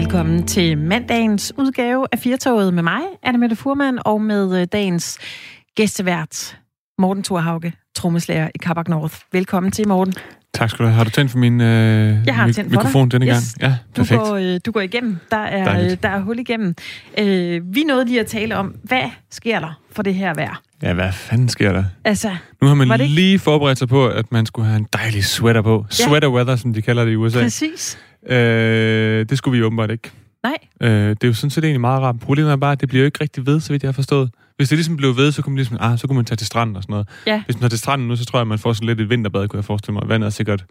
Velkommen til mandagens udgave af Firtoget med mig, Anna Mette Furman, og med øh, dagens gæstevært, Morten Thorhauge, trommeslager i Kabak North. Velkommen til, Morten. Tak skal du have. Har du tændt for min øh, Jeg har mik- mikrofon denne Yes. gang? Ja, Du perfekt. går, øh, du går igennem. Der er, Dejligt. øh, der er hul igennem. Øh, vi nåede lige at tale om, hvad sker der for det her vejr? Ja, hvad fanden sker der? Altså, Nu har man lige forberedt sig på, at man skulle have en dejlig sweater på. Sweater weather, som de kalder det i USA. præcis. Øh, det skulle vi åbenbart ikke. Nej, Øh, det er jo sådan set egentlig meget rart. Problemet er bare, at det bliver jo ikke rigtig ved, så vidt jeg har forstået. Hvis det ligesom blev ved, så kunne man ligesom, ah, så kunne man tage til stranden og sådan noget. Ja. Hvis man tager til stranden nu, så tror jeg, man får sådan lidt et vinterbad, kunne jeg forestille mig. Vandet er sikkert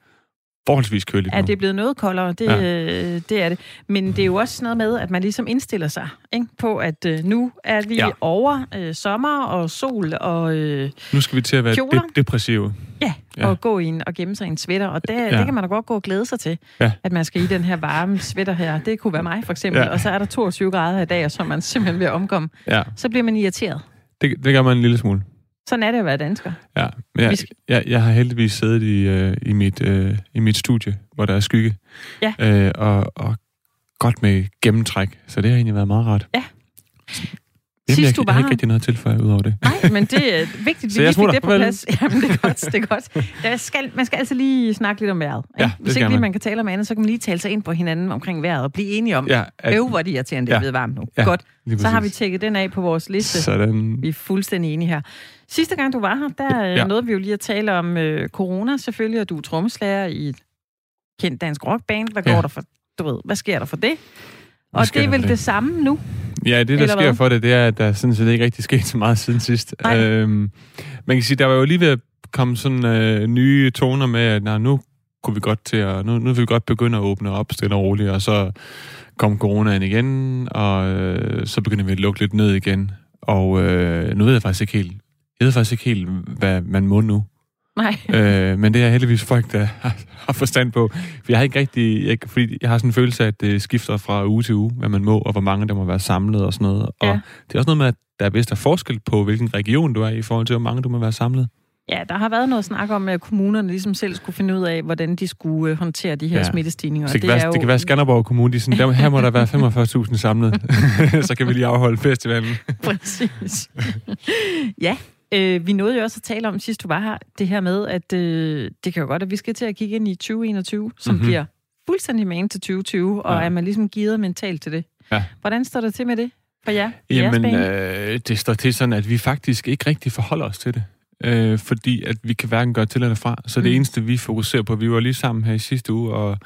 forholdsvis køligt er nu. det blevet noget koldere? Det, Ja. øh, det er det. Men det er jo også noget med, at man ligesom indstiller sig ikke? på, at øh, nu er vi Ja. over øh, sommer og sol og... Øh, Nu skal vi til at være Kjoler? de- depressive. Ja, Ja. og gå i en, og gemme sig i en sweater. Og det, ja. Ja. det kan man da godt gå og glæde sig til, Ja. at man skal i den her varme sweater her. Det kunne være mig, for eksempel. Ja. Og så er der 22 grader i dag, og så er man simpelthen ved at omkomme. Ja, Så bliver man irriteret. det, det gør man en lille smule. Sådan er det at være dansker. Ja, men jeg, jeg, jeg har heldigvis siddet i, øh, i, mit, øh, i mit studie, hvor der er skygge. Ja. Øh, og, og godt med gennemtræk, så det har egentlig været meget rart. Ja. Jamen, Sidst jeg, du jeg, var har ikke rigtig noget til for ud over det. Nej, men det er vigtigt, Så vi jeg lige fik det på plads. Jamen, det er godt, det er godt. Der skal, man skal altid lige snakke lidt om vejret. Ikke? Ja, det Hvis ikke lige man. kan tale om andet, så kan man lige tale sig ind på hinanden omkring vejret og blive enige om, Ja, at, øv, hvor det irriterende, det er Ja. blevet varmt nu. Ja, Godt, så har vi tjekket den af på vores liste. Sådan. Vi er fuldstændig enige her. Sidste gang du var her, der ja. Ja. nåede vi jo lige at tale om øh, corona selvfølgelig, og du er trommeslager i et kendt dansk rockband. Hvad går Ja. der for, du ved, hvad sker der for det? Og det er vel det? det? det samme nu? Ja, det der Eller sker hvad? for det, det er, at der sådan set ikke rigtig sket så meget siden sidst. Nej. Øhm, man kan sige, der var jo lige ved at komme sådan øh, nye toner med, at nej, nu kunne vi godt til at, nu, nu vil vi godt begynde at åbne op stille og roligt, og så kom coronaen igen, og øh, så begynder vi at lukke lidt ned igen. Og øh, nu ved jeg faktisk ikke helt, jeg ved faktisk ikke helt, hvad man må nu. Nej. øh, men det er heldigvis folk, der har, har forstand på. For jeg har ikke rigtig... Jeg, fordi jeg har sådan en følelse af, at det skifter fra uge til uge, hvad man må, og hvor mange der må være samlet og sådan noget. Og Ja. det er også noget med, at der er vist er forskel på, hvilken region du er i, i forhold til, hvor mange du må være samlet. Ja, der har været noget snak om, at kommunerne ligesom selv skulle finde ud af, hvordan de skulle øh, håntere de her ja. Smittestigninger. Så det, kan være, det kan være Skanderborg Kommune, de sådan, der, her må der være 45.000 samlet. så kan vi lige afholde festivalen. Præcis. ja, øh, vi nåede jo også at tale om, sidst du var her, det her med, at øh, det kan jo godt, at vi skal til at kigge ind i 2021, som Mhm. mm-hmm. bliver fuldstændig man til 2020, og Ja. er man ligesom givet mentalt til det. Ja. Hvordan står det til med det for jer? Jamen, øh, det står til sådan, at vi faktisk ikke rigtig forholder os til det. Øh, fordi at vi kan hverken gøre til eller fra. Så det Mm. eneste, vi fokuserer på, vi var lige sammen her i sidste uge og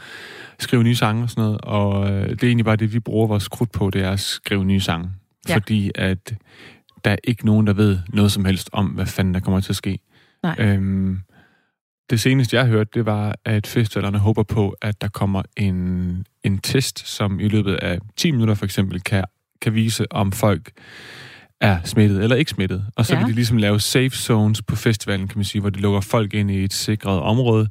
skrive nye sange og sådan noget, og øh, det er egentlig bare det, vi bruger vores krudt på, det er at skrive nye sange. Ja. Fordi at der er ikke nogen, der ved noget som helst om, hvad fanden der kommer til at ske. Nej. Øhm, det seneste, jeg hørte, det var, at festivalerne håber på, at der kommer en, en test, som i løbet af 10 minutter for eksempel kan, kan vise, om folk er smittet eller ikke smittet. Og så Ja. vil de ligesom lave safe zones på festivalen, kan man sige, hvor de lukker folk ind i et sikret område,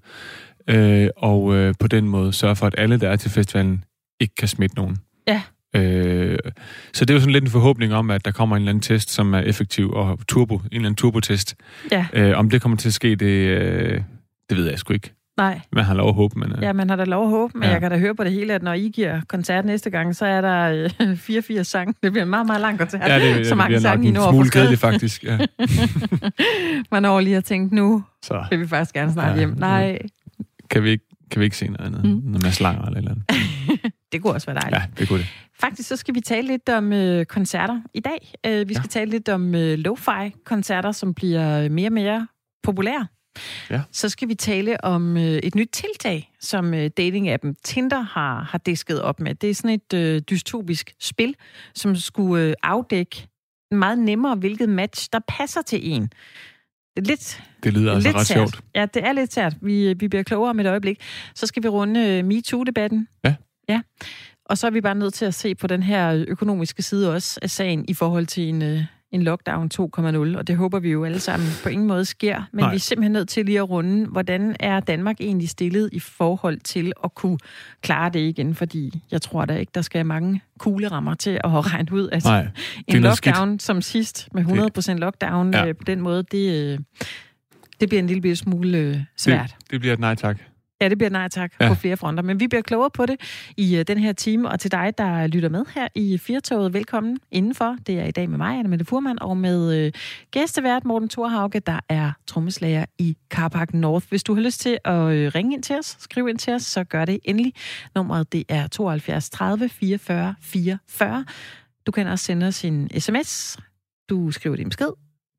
øh, og øh, på den måde sørger for, at alle, der er til festivalen, ikke kan smitte nogen. Ja. Øh, så det er jo sådan lidt en forhåbning om, at der kommer en eller anden test, som er effektiv og turbo, en eller anden turbotest. Ja, Øh, om det kommer til at ske, det, øh, det ved jeg sgu ikke. nej. Man har lov at håbe, men... Øh, Ja, man har da lov at håbe, men ja. Ja. jeg kan da høre på det hele, at når I giver koncert næste gang, så er der øh, 84 sange. Det bliver en meget, meget lang koncert. ja, det, så det mange nok sange, I når smule kedeligt, faktisk. Ja. Man når lige at tænke, nu Så vil vi faktisk gerne snart Ja. hjem. Nej, kan vi ikke, kan vi ikke se noget andet. Mm. Mm. Noget med slanger eller eller andet. det kunne også være dejligt. Ja, det kunne det. Faktisk så skal vi tale lidt om øh, koncerter i dag. Øh, vi skal ja. tale lidt om øh, lo-fi-koncerter, som bliver mere og mere populære. Ja. Så skal vi tale om øh, et nyt tiltag, som øh, dating-appen Tinder har, har disket op med. Det er sådan et øh, dystopisk spil, som skulle øh, afdække meget nemmere, hvilket match, der passer til en. Det er lidt Det lyder altså ret sært. sjovt. Ja, det er lidt sært. Vi, vi bliver klogere om et øjeblik. Så skal vi runde uh, MeToo-debatten. Ja. Ja. Og så er vi bare nødt til at se på den her økonomiske side også af sagen i forhold til en, uh, en lockdown 2.0, og det håber vi jo alle sammen på ingen måde sker. Men Nej. vi er simpelthen nødt til lige at runde, hvordan er Danmark egentlig stillet i forhold til at kunne klare det igen, fordi jeg tror da ikke, der skal mange kuglerammer til at regne ud, at Nej, det er en noget skidt. lockdown som sidst, med 100% lockdown Ja. øh, på den måde, det, øh, det bliver en lille smule øh, svært. Det, det bliver et nej tak. Ja, det bliver nej tak ja. på flere fronter. Men vi bliver klogere på det i uh, den her time. Og til dig, der lytter med her i Firtoget, velkommen indenfor. Det er i dag med mig, Anna Mette Furman, og med uh, gæstevært Morten Thorhauge, der er trommeslager i Carpark North. Hvis du har lyst til at uh, ringe ind til os, skriv ind til os, så gør det endelig. Nummeret det er 72 30 44 44. Du kan også sende os en sms. Du skriver din besked.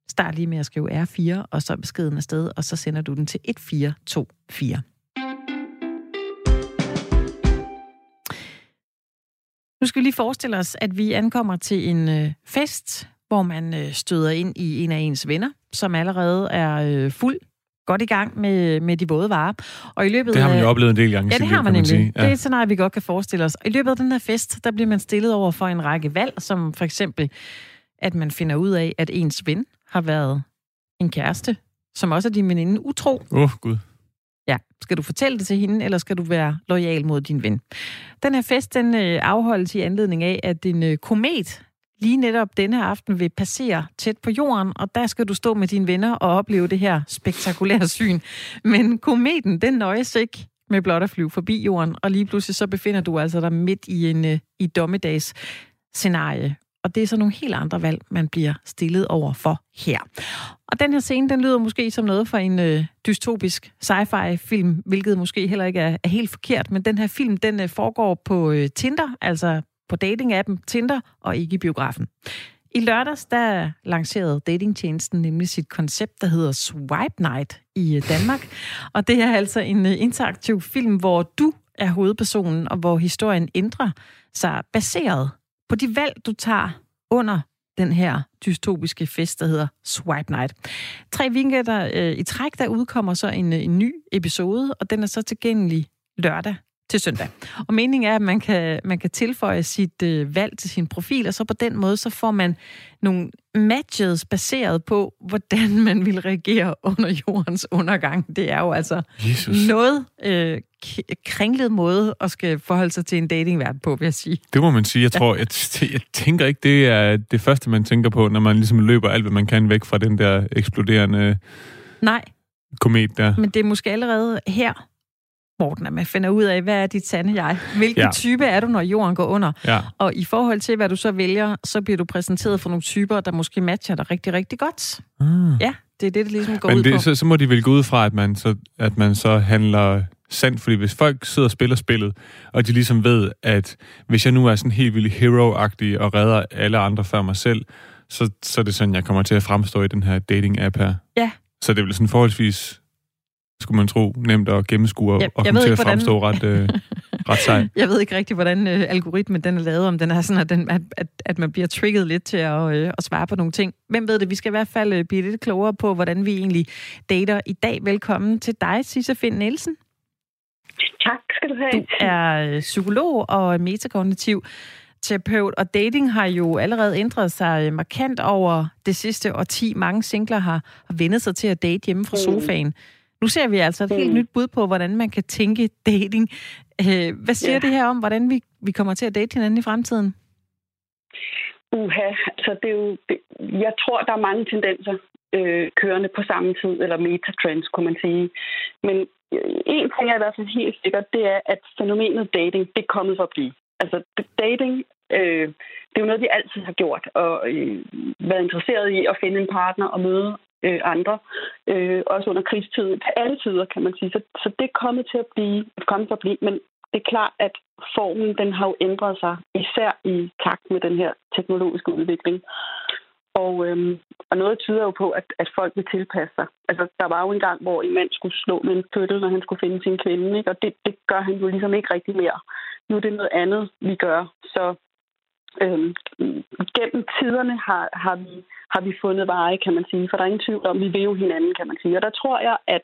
Start lige med at skrive R4, og så beskeden afsted, og så sender du den til 1424. Nu skal vi lige forestille os, at vi ankommer til en øh, fest, hvor man øh, støder ind i en af ens venner, som allerede er øh, fuld godt i gang med, med de våde varer. Og i løbet det har man jo af, oplevet en del gange. Ja, det har man, man nemlig. Ja. Det er et scenarie, vi godt kan forestille os. Og i løbet af den her fest, der bliver man stillet over for en række valg, som for eksempel, at man finder ud af, at ens ven har været en kæreste, som også er din veninde utro. Åh, oh, Gud. Ja, skal du fortælle det til hende, eller skal du være lojal mod din ven? Den her fest, den øh, afholdes i anledning af, at en øh, komet lige netop denne aften vil passere tæt på jorden, og der skal du stå med dine venner og opleve det her spektakulære syn. Men kometen, den nøjes ikke med blot at flyve forbi jorden, og lige pludselig så befinder du altså dig midt i en øh, i dommedags scenarie. Og det er så nogle helt andre valg, man bliver stillet over for her. Og den her scene, den lyder måske som noget for en øh, dystopisk sci-fi-film, hvilket måske heller ikke er, er helt forkert, men den her film, den øh, foregår på øh, Tinder, altså på dating-appen Tinder, og ikke i biografen. I lørdags, der lancerede datingtjenesten nemlig sit koncept, der hedder Swipe Night i øh, Danmark. Og det er altså en øh, interaktiv film, hvor du er hovedpersonen, og hvor historien ændrer sig baseret på de valg, du tager under den her dystopiske fest, der hedder Swipe Night. Tre weekender øh, i træk, der udkommer så en, en ny episode, og den er så tilgængelig lørdag til søndag. Og meningen er, at man kan, man kan tilføje sit øh, valg til sin profil, og så på den måde, så får man nogle matches baseret på, hvordan man vil reagere under jordens undergang. Det er jo altså Jesus. noget øh, kringlet måde at skal forholde sig til en datingverden på, vil jeg sige. Det må man sige. Jeg tror, jeg, jeg tænker ikke, det er det første, man tænker på, når man ligesom løber alt, hvad man kan væk fra den der eksploderende Nej. komet der. Men det er måske allerede her, Morten, at man finder ud af, hvad er dit sande jeg? Hvilken ja. type er du, når jorden går under? Ja. Og i forhold til, hvad du så vælger, så bliver du præsenteret for nogle typer, der måske matcher dig rigtig, rigtig godt. Mm. Ja, det er det, det ligesom går Men ud det, på. Så, så må de vel gå ud fra, at man så, at man så handler sandt, fordi hvis folk sidder og spiller spillet, og de ligesom ved, at hvis jeg nu er sådan helt vildt hero-agtig og redder alle andre før mig selv, så, så er det sådan, jeg kommer til at fremstå i den her dating-app her. Ja. Så det er vel sådan forholdsvis skulle man tro, nemt at gennemskue og, og komme til at fremstå hvordan... ret, øh, ret sej. Jeg ved ikke rigtig, hvordan øh, algoritmen den er lavet, om den er sådan, at, den, at, at, at man bliver trigget lidt til at, øh, at svare på nogle ting. Hvem ved det? Vi skal i hvert fald øh, blive lidt klogere på, hvordan vi egentlig dater i dag. Velkommen til dig, Sisse Finn Nielsen. Tak skal du have. Du er øh, psykolog og metakognitiv terapeut, og dating har jo allerede ændret sig øh, markant over det sidste årti. Mange singler har, vendt sig til at date hjemme fra mm. sofaen. Nu ser vi altså et helt mm. nyt bud på, hvordan man kan tænke dating. Øh, hvad siger ja. det her om, hvordan vi, vi kommer til at date hinanden i fremtiden? Uha, altså det er jo, det, jeg tror, der er mange tendenser øh, kørende på samme tid, eller metatrends, kunne man sige. Men en ting er i hvert fald helt sikkert, det er, at fænomenet dating, det er kommet for at blive. Altså dating, øh, det er jo noget, vi altid har gjort, og øh, været interesseret i at finde en partner og møde øh, andre, øh, også under krigstiden, til alle tider, kan man sige. Så, så det er kommet til at blive, kommet til at blive, men det er klart, at formen den har jo ændret sig, især i takt med den her teknologiske udvikling. Og, øhm, og noget tyder jo på, at, at folk vil tilpasse sig. Altså, der var jo en gang, hvor en mand skulle slå med en fødsel, når han skulle finde sin kvinde, ikke? og det, det gør han jo ligesom ikke rigtig mere. Nu er det noget andet, vi gør. Så øhm, gennem tiderne har, har vi har vi fundet veje, kan man sige. For der er ingen tvivl om, vi vil jo hinanden, kan man sige. Og der tror jeg, at,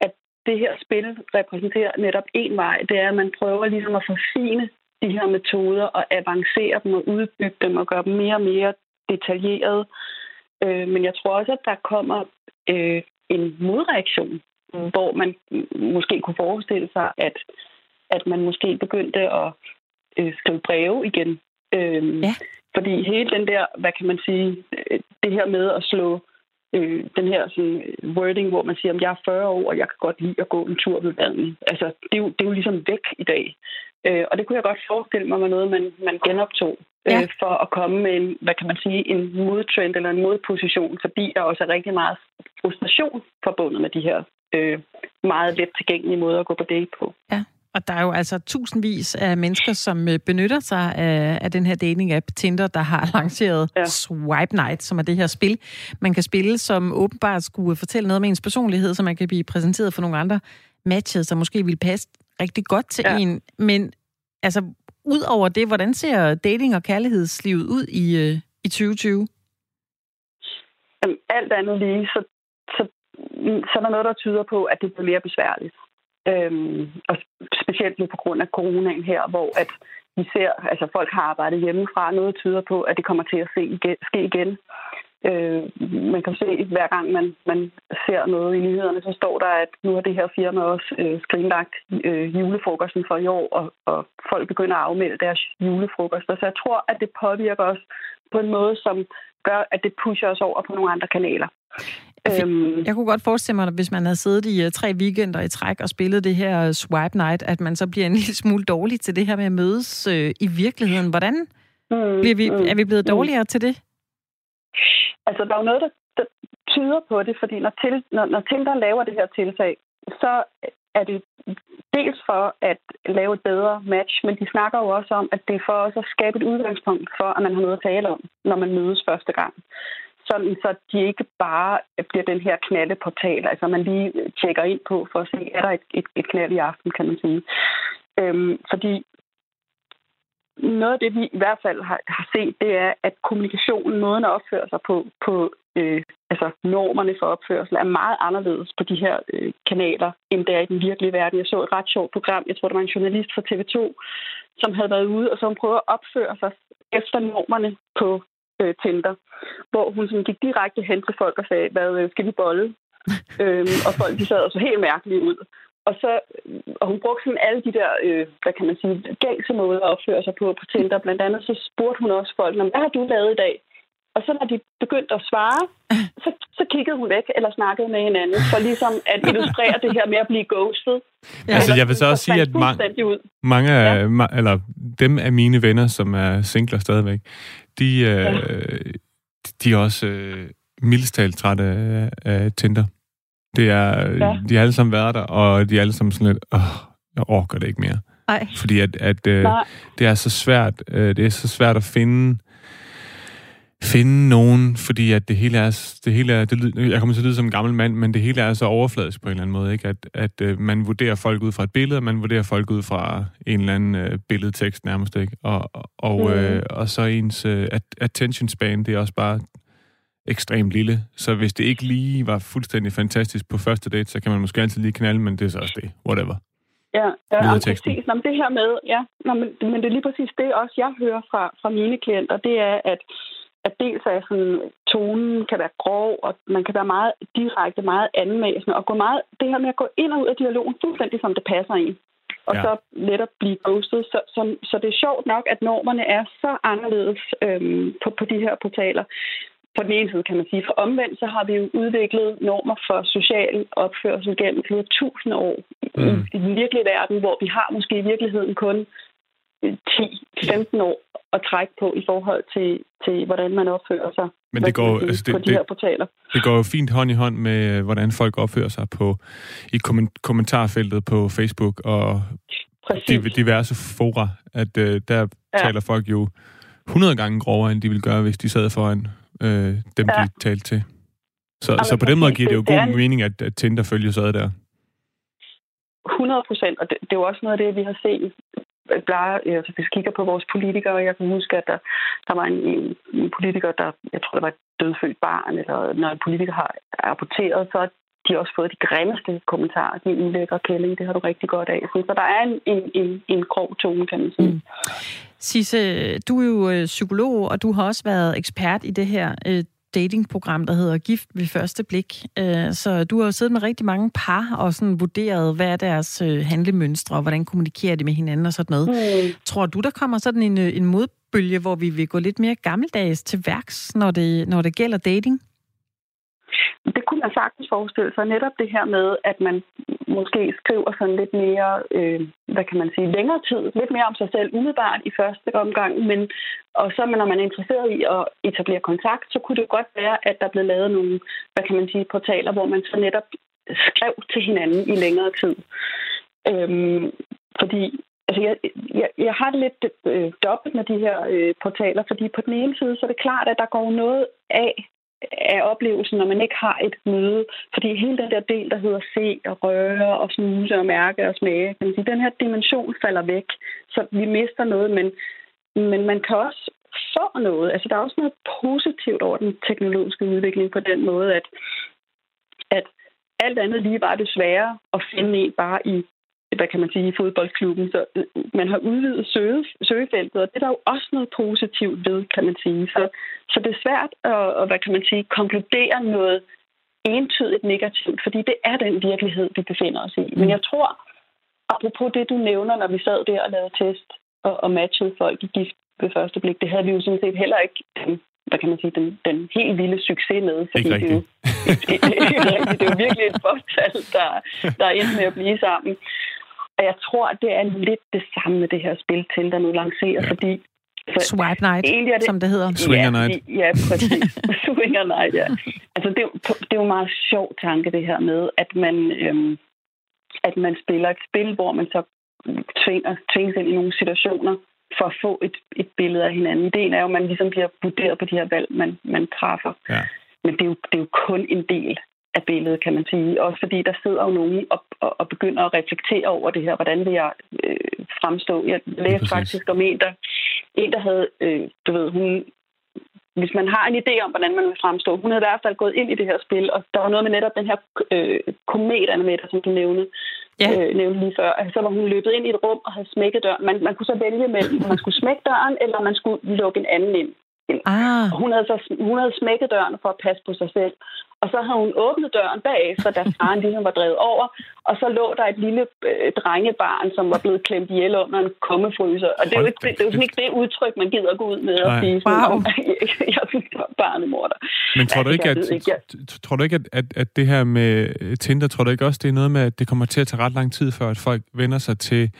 at det her spil repræsenterer netop en vej. Det er, at man prøver ligesom at forfine de her metoder og avancere dem og udbygge dem og gøre dem mere og mere detaljerede. Øh, men jeg tror også, at der kommer øh, en modreaktion, hvor man måske kunne forestille sig, at, at man måske begyndte at øh, skrive breve igen. Øh, ja. Fordi hele den der, hvad kan man sige, øh, det her med at slå øh, den her sådan, wording, hvor man siger, at jeg er 40 år, og jeg kan godt lide at gå en tur ved vandet. Altså, det er, jo, det er jo ligesom væk i dag. Øh, og det kunne jeg godt forestille mig var noget, man, man genoptog øh, ja. for at komme med en, hvad kan man sige, en modtrend eller en modposition, fordi der også er rigtig meget frustration forbundet med de her øh, meget let tilgængelige måder at gå på date på. Ja. Og der er jo altså tusindvis af mennesker, som øh, benytter sig af, af den her dating-app Tinder, der har lanceret ja. Swipe Night, som er det her spil, man kan spille, som åbenbart skulle fortælle noget med ens personlighed, så man kan blive præsenteret for nogle andre matches, der måske vil passe rigtig godt til ja. en. Men altså, ud over det, hvordan ser dating- og kærlighedslivet ud i, øh, i 2020? Jamen, alt andet lige, så, så, så er der noget, der tyder på, at det bliver mere besværligt. Øhm, og specielt nu på grund af coronaen her, hvor at vi ser, altså folk har arbejdet hjemmefra. Noget tyder på, at det kommer til at se igen, ske igen. Øh, man kan se, hver gang man, man ser noget i nyhederne, så står der, at nu har det her firma også øh, skrinlagt øh, julefrokosten for i år, og, og folk begynder at afmelde deres julefrokoster. Så jeg tror, at det påvirker os på en måde, som gør, at det pusher os over på nogle andre kanaler. Øhm, jeg kunne godt forestille mig, at hvis man havde siddet i uh, tre weekender i træk og spillet det her uh, swipe night, at man så bliver en lille smule dårlig til det her med at mødes uh, i virkeligheden. Hvordan mm, bliver vi, mm, er vi blevet mm. dårligere til det? Altså, der er jo noget, der, der tyder på det, fordi når, til, når, når Tinder laver det her tiltag, så er det dels for at lave et bedre match, men de snakker jo også om, at det er for også at skabe et udgangspunkt for, at man har noget at tale om, når man mødes første gang. Sådan, så de ikke bare bliver den her knaldeportal, altså man lige tjekker ind på for at se, er der et, et, et knald i aften, kan man sige. Øhm, fordi noget af det, vi i hvert fald har, har set, det er, at kommunikationen, måden at opføre sig på, på øh, altså normerne for opførsel, er meget anderledes på de her øh, kanaler, end det er i den virkelige verden. Jeg så et ret sjovt program, jeg tror, det var en journalist fra TV2, som havde været ude, og som prøvede at opføre sig efter normerne på øh, Tinder, hvor hun sådan gik direkte hen til folk og sagde, hvad øh, skal vi bolle? øhm, og folk de sad så helt mærkeligt ud. Og, så, og hun brugte sådan alle de der, øh, hvad kan man sige, gængse måder at opføre sig på på Tinder. Blandt andet så spurgte hun også folk, hvad har du lavet i dag? Og så når de begyndte at svare, så, så kiggede hun væk eller snakkede med hinanden, for ligesom at illustrere det her med at blive ghosted. Ja. Altså, jeg vil så også sige, at ma- ud. mange af, ja. ma- eller dem af mine venner, som er singler stadigvæk, de, øh, ja. de er også øh, mildest talt trætte af, af Tinder. Det er, ja. De har alle sammen været der, og de er alle sammen sådan lidt, åh, jeg orker det ikke mere. Nej. Fordi at, at øh, det er så svært, øh, det er så svært at finde finde nogen, fordi at det hele er, det hele er det, jeg kommer til at lyde som en gammel mand, men det hele er så overfladisk på en eller anden måde, ikke? At, at øh, man vurderer folk ud fra et billede, og man vurderer folk ud fra en eller anden øh, billedtekst nærmest, ikke? Og, og, mm. øh, og så ens øh, attention span, det er også bare ekstremt lille. Så hvis det ikke lige var fuldstændig fantastisk på første date, så kan man måske altid lige knalde, men det er så også det. Whatever. Ja, ja præcis. Nå, men det her med, ja, nå, men, det er lige præcis det også, jeg hører fra, fra mine klienter, det er, at at dels er sådan, tonen kan være grov, og man kan være meget direkte, meget anmæsende, og gå meget, det her med at gå ind og ud af dialogen fuldstændig som det passer ind. Og ja. så netop blive ghostet. Så, så, så det er sjovt nok, at normerne er så anderledes øhm, på, på de her portaler. På den ene side kan man sige, for omvendt så har vi jo udviklet normer for social opførsel gennem flere tusind år mm. i, den virkelige verden, hvor vi har måske i virkeligheden kun 10-15 år at trække på i forhold til, til hvordan man opfører sig Men det går, altså det, på de det, her portaler. Det går jo fint hånd i hånd med, hvordan folk opfører sig på i kommentarfeltet på Facebook og Præcis. diverse fora, at uh, der ja. taler folk jo 100 gange grovere, end de ville gøre, hvis de sad foran uh, dem, ja. de talte til. Så, Jamen, så på den måde giver det jo god mening, at, at Tinder følger sig der. 100 procent, og det, det er jo også noget af det, vi har set plejer, altså hvis vi kigger på vores politikere, jeg kan huske, at der, der var en, en, en politiker, der, jeg tror, det var et dødfødt barn, eller når en politiker har rapporteret, så de har også fået de grimmeste kommentarer. De ulækker kælling, det har du rigtig godt af. Så der er en, en, en, en grov tone, kan man sige. Mm. Sisse, du er jo øh, psykolog, og du har også været ekspert i det her øh, datingprogram, der hedder Gift ved første blik. Øh, så du har jo siddet med rigtig mange par og sådan vurderet, hvad er deres handlemønstre, og hvordan kommunikerer de med hinanden og sådan noget. Mm. Tror du, der kommer sådan en, en modbølge, hvor vi vil gå lidt mere gammeldags til værks, når det, når det gælder dating? Det kunne man sagtens forestille sig. Netop det her med, at man måske skriver sådan lidt mere, øh, hvad kan man sige, længere tid, lidt mere om sig selv umiddelbart i første omgang, men og så når man er interesseret i at etablere kontakt, så kunne det godt være, at der blev lavet nogle, hvad kan man sige, portaler, hvor man så netop skrev til hinanden i længere tid. Øhm, fordi altså jeg, jeg, jeg har det lidt øh, dobbelt med de her øh, portaler, fordi på den ene side, så er det klart, at der går noget af af oplevelsen, når man ikke har et møde. Fordi hele den der del, der hedder se og røre og snuse og mærke og smage, kan man sige, den her dimension falder væk. Så vi mister noget, men, men man kan også få noget. Altså, der er også noget positivt over den teknologiske udvikling på den måde, at, at alt andet lige var det sværere at finde en bare i hvad kan man sige, i fodboldklubben. Så øh, man har udvidet søge, søgefeltet, og det er der jo også noget positivt ved, kan man sige. Så, så det er svært at, hvad kan man sige, konkludere noget entydigt negativt, fordi det er den virkelighed, vi befinder os i. Men mm. jeg tror, apropos det, du nævner, når vi sad der og lavede test og, og matchede folk i gift ved første blik, det havde vi jo sådan set heller ikke hvad kan man sige, den, den helt vilde succes med. Fordi det er, jo, det, det, det er jo virkelig et fortal, der, der er endt med at blive sammen. Og jeg tror, at det er lidt det samme med det her spil til, der nu lancerer, ja. fordi så Swipe Night, er det, som det hedder. Swinger ja, Night. Ja, præcis. Swinger Night, ja. Altså, det, er, det er jo en meget sjov tanke, det her med, at man, øhm, at man spiller et spil, hvor man så tvinger, tvinges ind i nogle situationer for at få et, et billede af hinanden. Ideen er jo, at man ligesom bliver vurderet på de her valg, man, man træffer. Ja. Men det er, jo, det er jo kun en del af billedet, kan man sige. Også fordi der sidder jo nogen og, og, og begynder at reflektere over det her. Hvordan vil jeg øh, fremstå? Jeg læste faktisk om en, der, en, der havde, øh, du ved, hun, hvis man har en idé om, hvordan man vil fremstå. Hun havde i hvert fald gået ind i det her spil, og der var noget med netop den her øh, kometanimator, som du nævnte, ja. øh, nævnte lige før. Altså, så var hun løbet ind i et rum og havde smækket døren. Man, man kunne så vælge mellem, om man skulle smække døren, eller man skulle lukke en anden ind. Ah. Hun, havde så, hun havde smækket døren for at passe på sig selv. Og så havde hun åbnet døren bagefter, da faren ligesom var drevet over. Og så lå der et lille øh, drengebarn, som var blevet klemt ihjel under en kummefryser. Og det er, jo ikke, det, det er jo sådan ikke det udtryk, man gider gå ud med og sige, wow. jeg, jeg er barnemorder. Men tror du ikke, at, tror du ikke at, at, at det her med Tinder, tror du ikke også, det er noget med, at det kommer til at tage ret lang tid, før at folk vender sig til,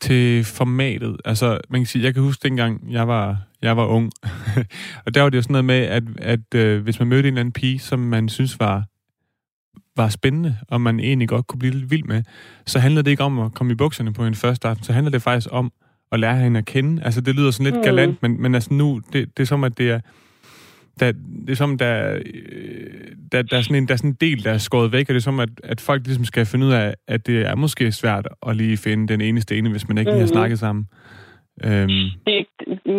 til formatet? Altså, man kan sige, jeg kan huske dengang, jeg var jeg var ung. og der var det jo sådan noget med, at, at øh, hvis man mødte en eller anden pige, som man synes var, var spændende, og man egentlig godt kunne blive lidt vild med, så handlede det ikke om at komme i bukserne på en første aften, så handler det faktisk om at lære hende at kende. Altså, det lyder sådan lidt mm. galant, men, men altså nu, det, det er som, at det er, der, det er som, der, der, der, er sådan en, der er sådan en del, der er skåret væk, og det er som, at, at folk ligesom skal finde ud af, at det er måske svært at lige finde den eneste ene, hvis man ikke mm. lige har snakket sammen. Øhm. Det er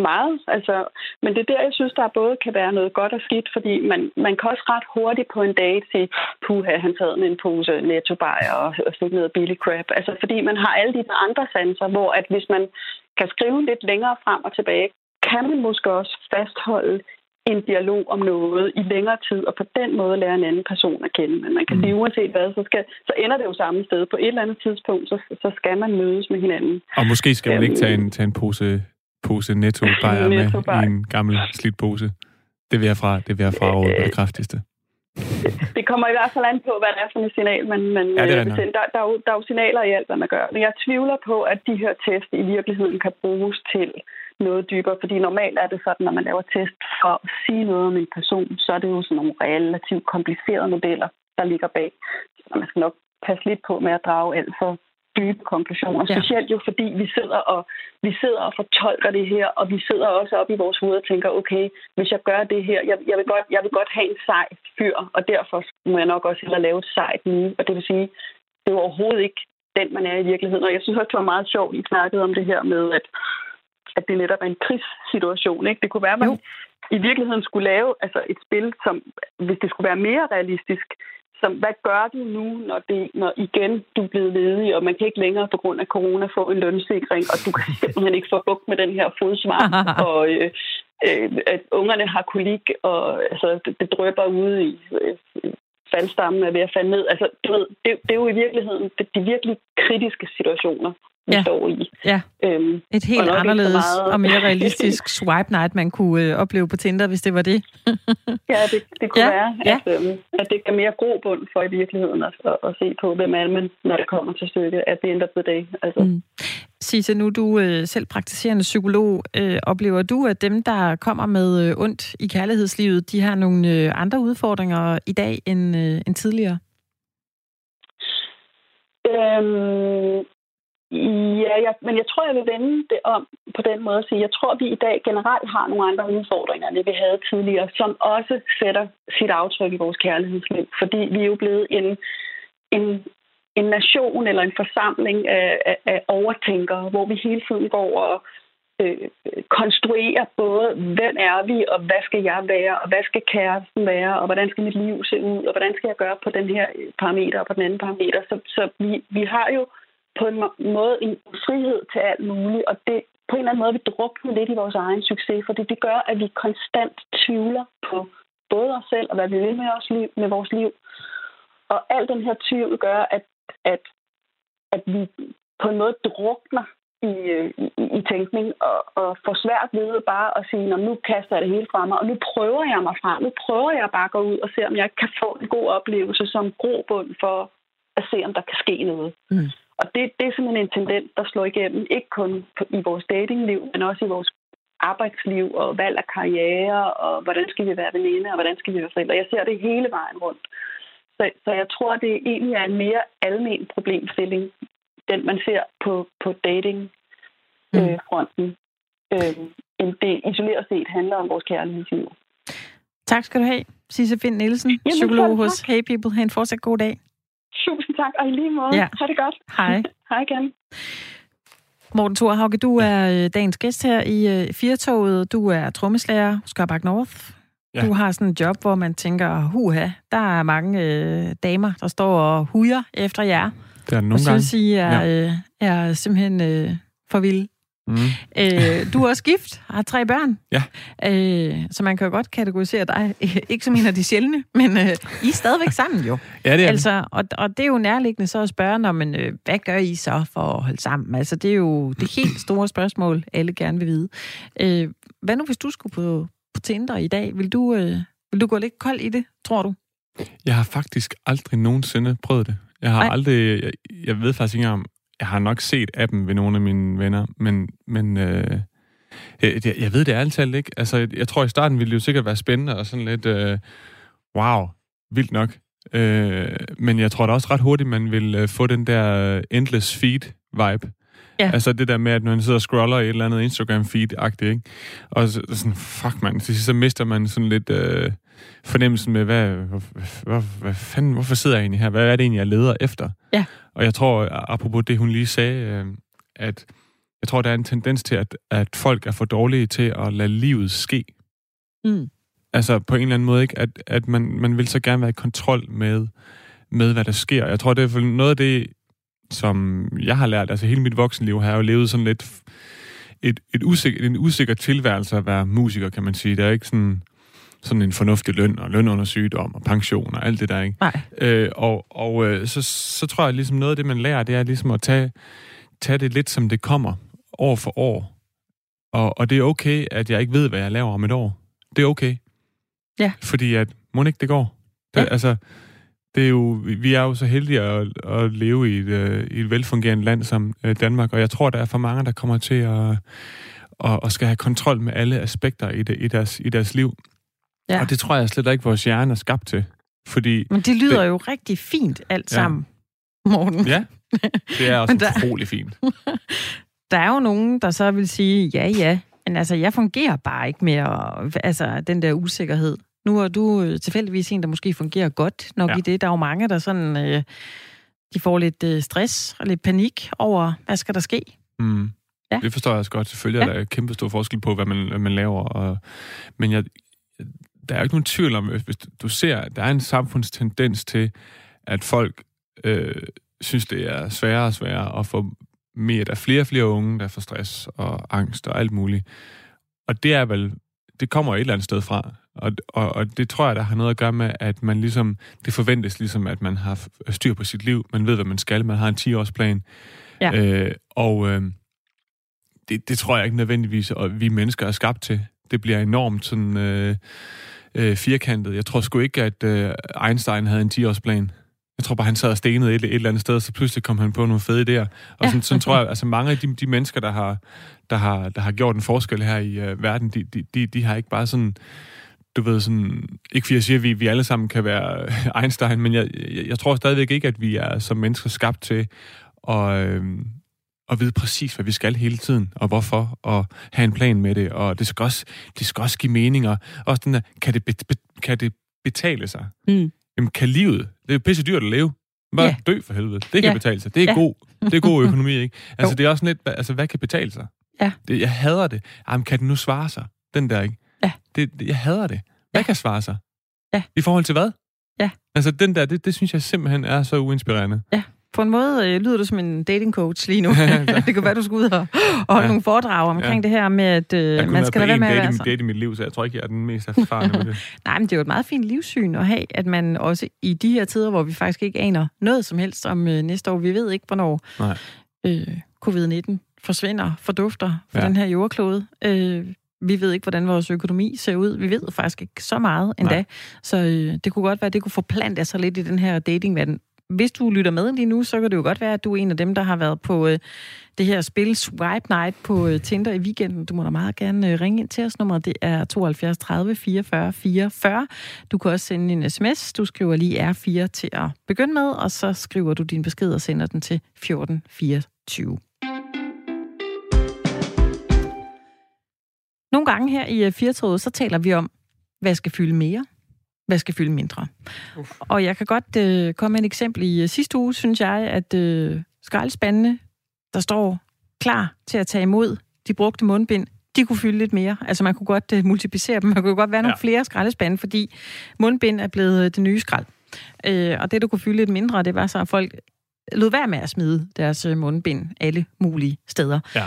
meget, altså, men det er der, jeg synes, der både kan være noget godt og skidt, fordi man, man kan også ret hurtigt på en date sige, puha, han sad med en pose netto og, og fik noget billig crap. Altså, fordi man har alle de andre sanser, hvor at hvis man kan skrive lidt længere frem og tilbage, kan man måske også fastholde en dialog om noget i længere tid, og på den måde lære en anden person at kende. Men man kan mm. sige, uanset hvad, så, skal, så ender det jo samme sted. På et eller andet tidspunkt, så, så skal man mødes med hinanden. Og måske skal man ikke tage en, tage en pose, pose netto bajer med i en gammel slidt pose. Det vil jeg fra, det vil jeg fra over på det kraftigste. Det kommer i hvert fald an på, hvad det er for et signal, man, man ja, det er der, der, er jo, der er jo signaler i alt, hvad man gør. Men jeg tvivler på, at de her test i virkeligheden kan bruges til noget dybere, fordi normalt er det sådan, når man laver test for at sige noget om en person, så er det jo sådan nogle relativt komplicerede modeller, der ligger bag. Så man skal nok passe lidt på med at drage alt for dybe konklusioner. Ja. Specielt jo fordi vi sidder og vi sidder og fortolker det her, og vi sidder også op i vores hoved og tænker, okay, hvis jeg gør det her, jeg, jeg, vil, godt, jeg vil godt have en sej fyr, og derfor må jeg nok også hellere lave et sejt nu. Og det vil sige, det er overhovedet ikke den, man er i virkeligheden. Og jeg synes også, det var meget sjovt, I snakkede om det her med, at at det netop er en krigssituation. Ikke? Det kunne være, at man jo. i virkeligheden skulle lave altså et spil, som hvis det skulle være mere realistisk, som, hvad gør du nu, når, det, når igen du er blevet ledig, og man kan ikke længere på grund af corona få en lønsikring, og du kan simpelthen ikke få bukt med den her fodsvamp, og øh, øh, at ungerne har kolik, og altså, det, det drøber ude i øh, faldstammen er ved at falde ned. Altså, du ved, det, det er jo i virkeligheden det, de virkelig kritiske situationer, vi ja. står i. Ja. Øhm, Et helt anderledes meget... og mere realistisk swipe night, man kunne øh, opleve på Tinder, hvis det var det. ja, det, det kunne ja. være, at, ja. øhm, at det er mere grobund for i virkeligheden at, at, at se på, hvem er man, når det kommer til stykket, at det ender på det. Altså. Mm. Sisse, nu du øh, selv praktiserende psykolog. Øh, oplever du, at dem, der kommer med øh, ondt i kærlighedslivet, de har nogle øh, andre udfordringer i dag end, øh, end tidligere? Øhm, Ja, jeg, men jeg tror, jeg vil vende det om på den måde at sige, jeg tror, vi i dag generelt har nogle andre udfordringer, end vi havde tidligere, som også sætter sit aftryk i vores kærlighedsliv. Fordi vi er jo blevet en, en, en nation eller en forsamling af, af, af overtænkere, hvor vi hele tiden går og øh, konstruerer både, hvem er vi, og hvad skal jeg være, og hvad skal kæresten være, og hvordan skal mit liv se ud, og hvordan skal jeg gøre på den her parameter og på den anden parameter. Så, så vi, vi har jo på en måde en frihed til alt muligt, og det på en eller anden måde vi drukner lidt i vores egen succes, fordi det gør, at vi konstant tvivler på både os selv og hvad vi vil med, os liv, med vores liv. Og al den her tvivl gør, at, at, at vi på en måde drukner i, øh, i, i tænkning og, og får svært ved bare at sige, nu kaster jeg det hele fra mig, og nu prøver jeg mig frem. Nu prøver jeg bare at gå ud og se, om jeg kan få en god oplevelse som grobund for at se, om der kan ske noget. Mm. Og det, det er simpelthen en tendens, der slår igennem, ikke kun i vores datingliv, men også i vores arbejdsliv og valg af karriere, og hvordan skal vi være veninde, og hvordan skal vi være forældre. Jeg ser det hele vejen rundt. Så, så jeg tror, det egentlig er en mere almen problemstilling, den man ser på, på dating-fronten, mm. øh, end det isoleret set handler om vores kærlighedsliv. Tak skal du have, Sisse Finn Nielsen, Jamen, psykolog hos Hey People. Ha' en fortsat god dag. Tusind tak, og i lige måde. Ja. Ha' det godt. Hej. Hej igen. Morten Thorhauke, du er øh, dagens gæst her i uh, Firtoget. Du er trommeslager hos Skarback North. Ja. Du har sådan en job, hvor man tænker, huha, der er mange uh, damer, der står og hujer efter jer. Det er nogle og synes, I er, ja. uh, er simpelthen uh, for vilde. Mm. Øh, du er også gift, har tre børn. Ja. Øh, så man kan jo godt kategorisere dig, ikke som en af de sjældne, men øh, I er stadigvæk sammen jo. ja, det er altså, og, og det er jo nærliggende så at spørge, når man, øh, hvad gør I så for at holde sammen? Altså, det er jo det helt store spørgsmål, alle gerne vil vide. Øh, hvad nu, hvis du skulle på, på Tinder i dag? Vil du, øh, vil du gå lidt kold i det, tror du? Jeg har faktisk aldrig nogensinde prøvet det. Jeg har Ej. aldrig, jeg, jeg ved faktisk ikke om, jeg har nok set appen ved nogle af mine venner, men, men øh, jeg, jeg ved det ærligt talt ikke. Altså, jeg tror i starten ville det jo sikkert være spændende og sådan lidt, øh, wow, vildt nok. Øh, men jeg tror da også ret hurtigt, man vil øh, få den der øh, endless feed-vibe. Ja. Altså det der med, at når man sidder og scroller i et eller andet Instagram-feed-agtigt, ikke? Og så, sådan, fuck man, sidst så mister man sådan lidt øh, fornemmelsen med, hvad, hvad, hvad, hvad fanden, hvorfor sidder jeg egentlig her? Hvad er det egentlig, jeg leder efter? Ja. Og jeg tror, apropos det, hun lige sagde, øh, at jeg tror, der er en tendens til, at, at folk er for dårlige til at lade livet ske. Mm. Altså på en eller anden måde, ikke? At, at man, man vil så gerne være i kontrol med, med, hvad der sker. Jeg tror, det er noget af det, som jeg har lært, altså hele mit voksenliv har jeg jo levet sådan lidt et, et usikker, en usikker tilværelse at være musiker, kan man sige. Der er ikke sådan, sådan en fornuftig løn, og løn under sygdom, og pension, og alt det der, ikke? Nej. Øh, og og øh, så, så tror jeg ligesom noget af det, man lærer, det er ligesom at tage, tage det lidt, som det kommer, år for år. Og, og det er okay, at jeg ikke ved, hvad jeg laver om et år. Det er okay. Ja. Fordi at, må ikke det går? Det, ja. Altså, det er jo, vi er jo så heldige at, at leve i et, uh, i et velfungerende land som uh, Danmark, og jeg tror, der er for mange, der kommer til at, at, at skal have kontrol med alle aspekter i, det, i, deres, i deres liv. Ja. Og det tror jeg slet ikke, vores hjerne er skabt til. Fordi Men det lyder det, jo rigtig fint alt ja. sammen, Morten. Ja, det er også der, utrolig fint. Der er jo nogen, der så vil sige, ja, ja, men altså, jeg fungerer bare ikke mere, altså, den der usikkerhed. Nu er du øh, tilfældigvis en, der måske fungerer godt nok ja. i det. Der er jo mange, der sådan, øh, de får lidt øh, stress og lidt panik over, hvad skal der ske? Mm. Ja. Det forstår jeg også godt. Selvfølgelig ja. er der kæmpe stor forskel på, hvad man, hvad man laver. Og, men jeg, der er ikke nogen tvivl om, hvis du ser, at der er en samfundstendens til, at folk øh, synes, det er sværere og sværere at få mere, der er flere og flere unge, der får stress og angst og alt muligt. Og det er vel, det kommer et eller andet sted fra. Og, og, og det tror jeg, der har noget at gøre med, at man ligesom, det forventes ligesom, at man har styr på sit liv, man ved, hvad man skal, man har en 10-årsplan, Ja. Øh, og øh, det, det tror jeg ikke nødvendigvis, at vi mennesker er skabt til. Det bliver enormt sådan øh, øh, firkantet. Jeg tror sgu ikke, at øh, Einstein havde en 10-årsplan. Jeg tror bare, han sad og stenede et, et eller andet sted, så pludselig kom han på nogle fede idéer. Og sådan, ja. sådan tror jeg, altså mange af de, de mennesker, der har, der, har, der har gjort en forskel her i øh, verden, de, de, de, de har ikke bare sådan du ved, sådan, ikke fordi jeg siger, at vi, vi alle sammen kan være Einstein, men jeg, jeg, jeg tror stadigvæk ikke, at vi er som mennesker skabt til at, øh, at vide præcis, hvad vi skal hele tiden, og hvorfor, og have en plan med det, og det skal også, det skal også give mening, og også den der, kan det, be, be, kan det betale sig? Mm. Jamen, kan livet, det er pisse dyrt at leve, bare Ja. dø for helvede. Det kan Ja. betale sig. Det er, Ja. god, det er god økonomi, ikke? Altså, Jo. det er også lidt, altså, hvad kan betale sig? Ja. Det, jeg hader det. Jamen, kan den nu svare sig? Den der, ikke? Ja. Det, jeg hader det. Hvad Ja. kan svare sig? Ja. I forhold til hvad? Ja. Altså, den der, det, det synes jeg simpelthen er så uinspirerende. På en måde øh, lyder du som en dating coach lige nu. det kan være, du skal ud og, og holde Ja. nogle foredrag omkring Ja. det her med, at øh, man skal lade være med at være date, sådan. date i mit liv, så jeg tror ikke, jeg er den mest erfarne med det. Nej, men det er jo et meget fint livssyn at have, at man også i de her tider, hvor vi faktisk ikke aner noget som helst om øh, næste år, vi ved ikke, hvornår Nej. øh, covid-19 forsvinder, fordufter for Ja. den her jordklode. Øh, vi ved ikke, hvordan vores økonomi ser ud. Vi ved faktisk ikke så meget endda. Nej. Så øh, det kunne godt være, at det kunne forplante sig lidt i den her datingverden. Hvis du lytter med lige nu, så kan det jo godt være, at du er en af dem, der har været på øh, det her spil Swipe Night på øh, Tinder i weekenden. Du må da meget gerne øh, ringe ind til os. Nummeret det er 72 30 44 44. Du kan også sende en sms. Du skriver lige R4 til at begynde med, og så skriver du din besked og sender den til 1424. Nogle gange her i øh, Firtoget, så taler vi om, hvad skal fylde mere, hvad skal fylde mindre. Uf. Og jeg kan godt øh, komme med et eksempel. I øh, sidste uge synes jeg, at øh, skraldespandene, der står klar til at tage imod de brugte mundbind, de kunne fylde lidt mere. Altså man kunne godt øh, multiplicere dem. Man kunne godt være nogle Ja. flere skraldespande, fordi mundbind er blevet øh, det nye skrald. Øh, og det, der kunne fylde lidt mindre, det var så, at folk lod være med at smide deres mundbind alle mulige steder. Ja.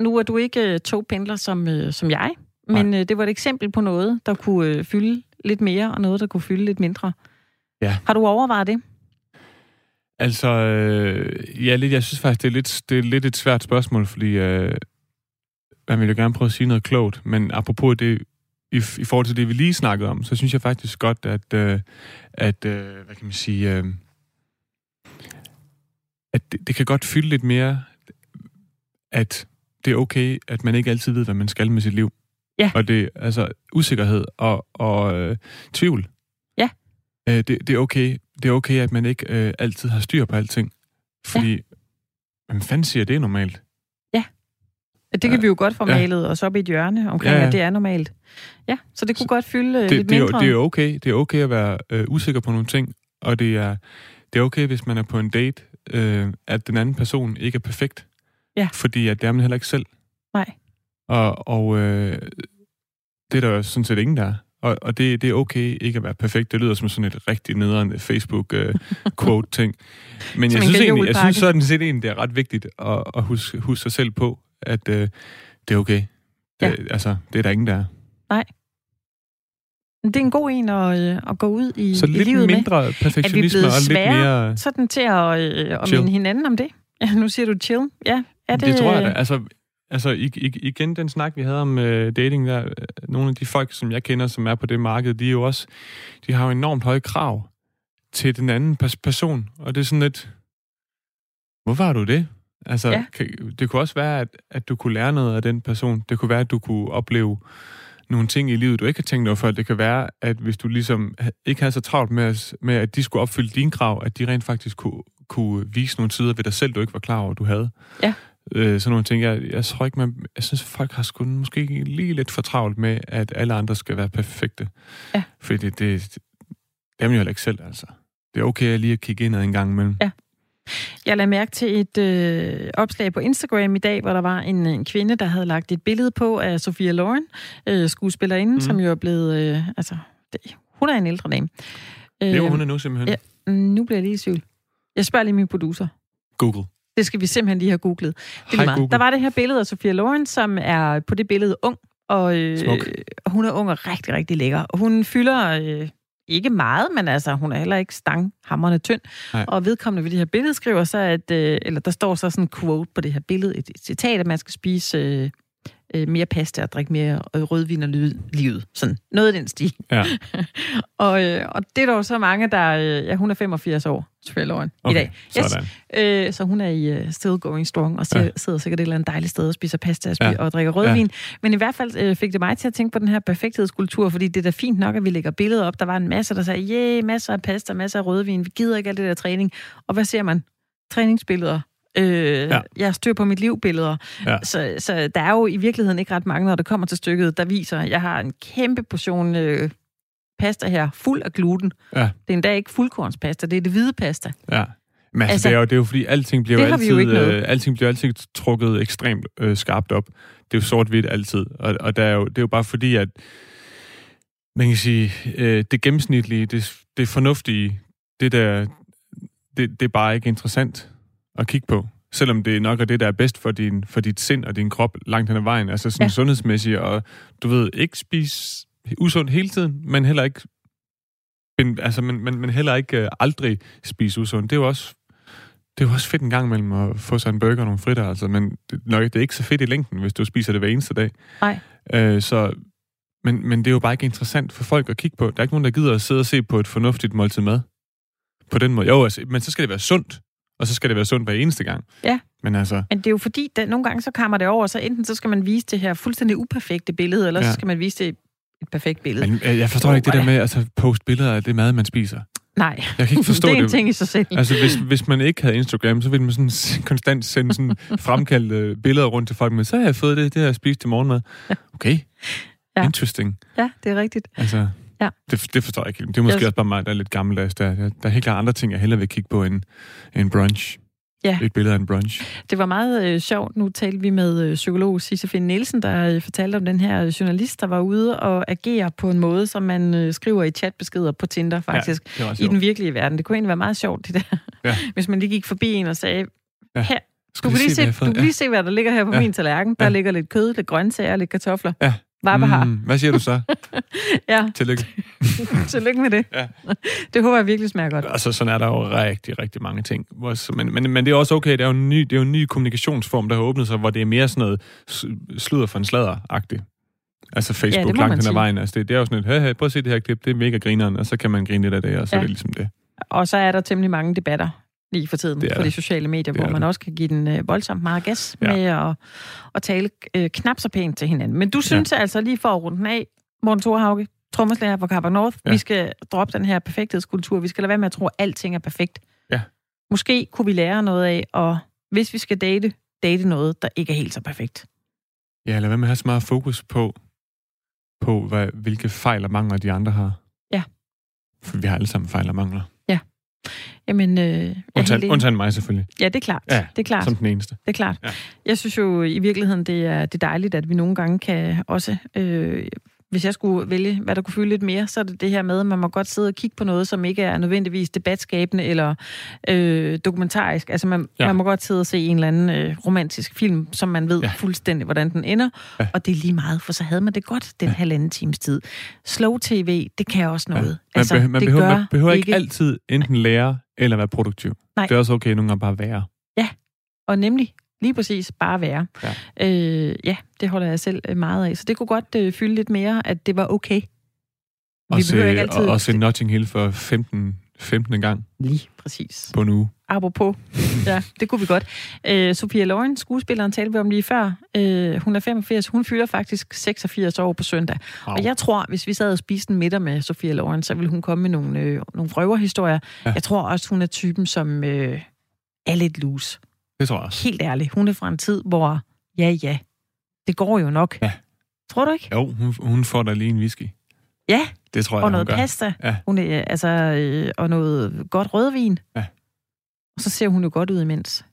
Nu er du ikke øh, togpendler som, øh, som jeg, men øh, det var et eksempel på noget, der kunne øh, fylde lidt mere, og noget, der kunne fylde lidt mindre. Ja. Har du overvejet det? Altså, øh, ja, lidt, jeg synes faktisk, det er lidt, det er lidt et svært spørgsmål, fordi øh, man vil jo gerne prøve at sige noget klogt, men apropos det, i, i forhold til det, vi lige snakkede om, så synes jeg faktisk godt, at, øh, at øh, hvad kan man sige, øh, at det, det kan godt fylde lidt mere, at det er okay, at man ikke altid ved, hvad man skal med sit liv. Ja. Og det altså usikkerhed og, og øh, tvivl. Ja. Øh, det, det, er okay, det er okay, at man ikke øh, altid har styr på alting. Fordi, ja. hvem fanden siger, det normalt? Det kan Ja. vi jo godt få Ja. malet os op i et hjørne omkring, Ja, ja, ja. at det er normalt. Ja, så det kunne Så godt fylde øh, Det, lidt det, mindre. det er okay. Det er okay at være øh, usikker på nogle ting, og det er, det er okay, hvis man er på en date, øh, at den anden person ikke er perfekt. Ja. Fordi at det er man heller ikke selv. Nej. Og, og øh, det er der jo sådan set ingen, der er. Og, og det, det er okay ikke at være perfekt. Det lyder som sådan et rigtig nederen Facebook-quote-ting. Men Som jeg synes, egentlig, jeg synes sådan set egentlig, det er ret vigtigt at, at huske, huske sig selv på, at øh, det er okay. Det, Ja. Altså, det er der ingen, der er. Men Det er en god en at, øh, at gå ud i, Så i lidt livet med. mindre perfektionisme blevet og lidt mere... Sådan til at, øh, at minde hinanden om det. Ja, nu siger du chill. Ja, er det, det tror jeg da. Altså, altså igen den snak, vi havde om øh, dating der, øh, nogle af de folk, som jeg kender, som er på det marked, de er jo også, de har jo enormt høje krav til den anden pers- person, og det er sådan lidt, hvorfor har du det? Altså, Ja. kan, det kunne også være, at, at du kunne lære noget af den person. Det kunne være, at du kunne opleve nogle ting i livet, du ikke har tænkt over før. Det kan være, at hvis du ligesom ikke havde så travlt med, at- med, at de skulle opfylde dine krav, at de rent faktisk kunne, kunne vise nogle sider ved dig selv, du ikke var klar over, du havde. Ja. Øh, sådan nogle ting. Jeg, jeg tror ikke, man, jeg synes, folk har sgu måske lige lidt for travlt med, at alle andre skal være perfekte. Ja. Fordi det, det, det er man jo heller ikke selv, altså. Det er okay lige at kigge ind en gang imellem. Ja. Jeg lagde mærke til et øh, opslag på Instagram i dag, hvor der var en, en kvinde, der havde lagt et billede på af Sofia Loren, øh, skuespillerinde, mm. Som jo er blevet... Øh, altså, det, hun er en ældre dame. Øh, Det er jo hun er nu simpelthen. ja. Nu bliver jeg lige i tvivl. Jeg spørger lige min producer. Google. Det skal vi simpelthen lige have googlet. Det er Hej, meget. Google. Der var det her billede af Sofia Loren, som er på det billede ung, og øh, Smuk. hun er ung og rigtig, rigtig lækker. Og hun fylder øh, ikke meget, men altså, hun er heller ikke stanghammerne tynd. Nej. Og vedkommende ved det her billede skriver så, at, øh, eller der står så sådan en quote på det her billede, et citat, at man skal spise øh, øh, mere pasta og drikke mere øh, rødvin og ly- livet. Sådan noget i den stil. Ja. og, øh, og det er der jo så mange, der... Øh, ja, hun er 85 år, Sophia Loren, Okay, i dag. sådan. Øh, så hun er i uh, still going strong, og sidder, Ja. ja. sidder sikkert et eller andet dejligt sted og spiser pasta og, Ja. spi- og drikker rødvin. Ja. Men i hvert fald øh, fik det mig til at tænke på den her perfekthedskultur, fordi det er da fint nok, at vi lægger billeder op. Der var en masse, der sagde, yeah, masser af pasta, masser af rødvin, vi gider ikke alt det der træning. Og hvad ser man? Træningsbilleder. Øh, Ja. Jeg styr på mit liv-billeder. Ja. Så, så der er jo i virkeligheden ikke ret mange, når det kommer til stykket, der viser, at jeg har en kæmpe portion øh, pasta her, fuld af gluten. Ja. Det er endda ikke fuldkornspasta, det er det hvide pasta. Ja. Men altså, Altså, det, er jo, det er jo fordi, alting bliver jo har altid, jo øh, alting bliver altid trukket ekstremt øh, skarpt op. Det er jo sort-hvidt altid. Og, og der er jo, det er jo bare fordi, at man kan sige, øh, det gennemsnitlige, det, det fornuftige, det der, det, det er bare ikke interessant at kigge på. Selvom det nok er det, der er bedst for, din, for dit sind og din krop langt hen ad vejen. Altså sådan ja. Sundhedsmæssigt, og du ved, ikke spise usundt hele tiden, men heller ikke men, altså, men, men, men heller ikke øh, aldrig spise usundt. Det er jo også det er jo også fedt en gang imellem at få sig en burger og nogle fritter, altså, men det, nok, det er ikke så fedt i længden, hvis du spiser det hver eneste dag. Nej. Øh, så, men, men det er jo bare ikke interessant for folk at kigge på. Der er ikke nogen, der gider at sidde og se på et fornuftigt måltid mad. På den måde. Jo, altså, men så skal det være sundt, og så skal det være sundt hver eneste gang. Ja. Men altså, Men det er jo fordi, at nogle gange så kammer det over, så enten så skal man vise det her fuldstændig uperfekte billede, eller ja. Så skal man vise det et perfekt billede. men, øh, jeg forstår ikke det der med at altså, poste billeder af det mad, man spiser. Nej, Jeg kan ikke forstå det er en det. ting i sig selv. Altså, hvis, hvis man ikke havde Instagram, så ville man sådan konstant sende sådan fremkaldte billeder rundt til folk, men så har jeg fået det, det har jeg spist til morgenmad. Okay, Ja. interesting. Ja, det er rigtigt. Altså, Ja. det, det forstår jeg ikke. Det er måske Jeg- også bare mig, der er lidt gammeldags. Der, der, er helt klart andre ting, jeg hellere vil kigge på end, end brunch. Ja. Et billede af en brunch. Det var meget øh, sjovt. Nu talte vi med øh, psykolog Sissefine Nielsen, der øh, fortalte om den her øh, journalist, der var ude og agere på en måde, som man øh, skriver i chatbeskeder på Tinder faktisk. Ja, I den virkelige verden. Det kunne egentlig være meget sjovt, det der. Ja. Hvis man lige gik forbi en og sagde, Ja. her, du kan, lige se, du kan lige se, hvad der ligger her på Ja. min tallerken. Der Ja. ligger lidt kød, lidt grøntsager, lidt kartofler. Ja. Har. Mm, hvad siger du så? Ja, Tillykke. tillykke med det. Ja. Det håber jeg virkelig smager godt. Altså, sådan er der jo rigtig, rigtig mange ting. Men, men, men det er også okay, det er jo en ny, det er jo en ny kommunikationsform, der har åbnet sig, hvor det er mere sådan noget sludder for en sladder-agtigt. Altså Ja, Facebook må langt hen ad vejen. Altså, det, det er jo sådan et, hey, hey, prøv at se det her klip, det er mega grineren, og så kan man grine lidt af det, og så ja. Ja. er det ligesom det. Og så er der temmelig mange debatter lige for tiden Det på de sociale medier, Det hvor man der. også kan give den øh, voldsomt meget gas Ja. med at, at tale øh, knap så pænt til hinanden. Men du synes ja. altså lige for at runde den af, Morten Thorhauge, trommeslager fra Carper North, Ja. ja. vi skal droppe den her perfekthedskultur. Vi skal lade være med at tro, at alting er perfekt. Ja. Måske kunne vi lære noget af, og hvis vi skal date, date noget, der ikke er helt så perfekt. Ja, lad være med at have så meget fokus på, på hvad, hvilke fejl og mangler de andre har. Ja. For vi har alle sammen fejl og mangler. Jamen, øh, Undtagen, undtagen mig selvfølgelig, Ja, det er klart. Ja, det er klart. som den eneste. Det er klart. Ja. Ja. Jeg synes jo i virkeligheden, det er, det er dejligt, at vi nogle gange kan også... Øh, hvis jeg skulle vælge, hvad der kunne fylde lidt mere, så er det det her med, at man må godt sidde og kigge på noget, som ikke er nødvendigvis debatskabende eller øh, dokumentarisk. Altså man, Ja. ja. man må godt sidde og se en eller anden øh, romantisk film, som man ved Ja. ja. fuldstændig, hvordan den ender. Ja. Ja. Og det er lige meget, for så havde man det godt den ja. halvanden times tid. Slow tv, det kan også noget. Man, Altså, behøver, man, det behøver, gør man behøver ikke altid enten lære eller være produktiv. Nej. Det er også okay nogle gange bare at være. Og nemlig lige præcis bare være. Ja. Øh, ja, det holder jeg selv øh, meget af. Så det kunne godt øh, fylde lidt mere, at det var okay. Og Vi se, ikke altid- og, og se Notting Hill for 15, 15. gang Lige præcis. på en uge. Apropos. Ja, det kunne vi godt. Øh, Sofia Loren, skuespilleren, talte vi om lige før. Øh, hun er 85. Hun fylder faktisk 86 år på søndag. Wow. Og jeg tror, hvis vi sad og spiste en middag med Sofia Loren, så ville hun komme med nogle, øh, nogle røverhistorier. Ja. Jeg tror også, hun er typen, som øh, er lidt loose. Det tror jeg også. Helt ærligt. Hun er fra en tid, hvor ja, ja, det går jo nok. Ja. Tror du ikke? Jo, hun, hun får da lige en whisky. Ja, Det tror jeg, og noget pasta. Ja. Hun er, altså, øh, og noget godt rødvin. Ja. Og så ser hun jo godt ud imens,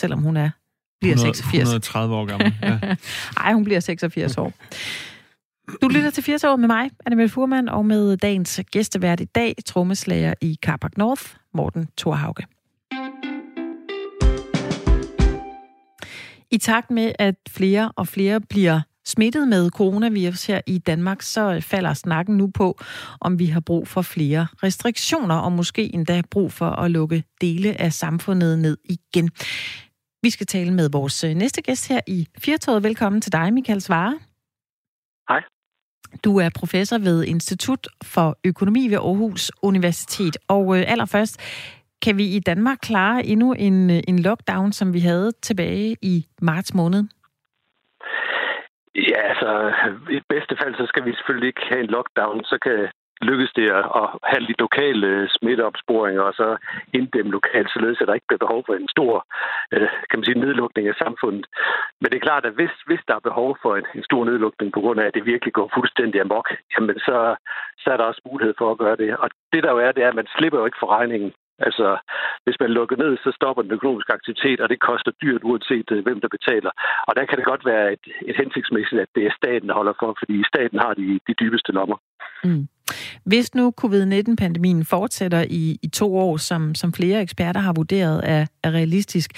selvom hun er bliver 100 86. 130 år gammel. Ja. Ej, hun bliver 86 år. Du lytter til 80 år med mig, Annemette Furman, og med dagens gæstevært i dag, trommeslager i Carpark North, Morten Thorhauge. I takt med, at flere og flere bliver smittet med coronavirus her i Danmark, så falder snakken nu på, om vi har brug for flere restriktioner, og måske endda brug for at lukke dele af samfundet ned igen. Vi skal tale med vores øh, næste gæst her i Firtoget. Velkommen til dig, Michael Svare. Hej. Du er professor ved Institut for Økonomi ved Aarhus Universitet. Og øh, allerførst, kan vi i Danmark klare endnu en, øh, en lockdown, som vi havde tilbage i marts måned? Ja, altså i bedste fald, så skal vi selvfølgelig ikke have en lockdown. Så kan lykkes det at have lidt lokale øh, smitteopsporinger og så inddæmme lokalt, således at der ikke bliver behov for en stor øh, kan man sige, nedlukning af samfundet. Men det er klart, at hvis, hvis der er behov for en, en stor nedlukning på grund af, at det virkelig går fuldstændig amok, jamen så, så er der også mulighed for at gøre det. Og det der jo er, det er, at man slipper jo ikke for regningen. Altså, hvis man lukker ned, så stopper den økonomiske aktivitet, og det koster dyrt, uanset øh, hvem der betaler. Og der kan det godt være et, et hensigtsmæssigt, at det er staten, der holder for, fordi staten har de, de dybeste lommer. Mm. Hvis nu covid-19-pandemien fortsætter i, i to år, som, som flere eksperter har vurderet er, er realistisk,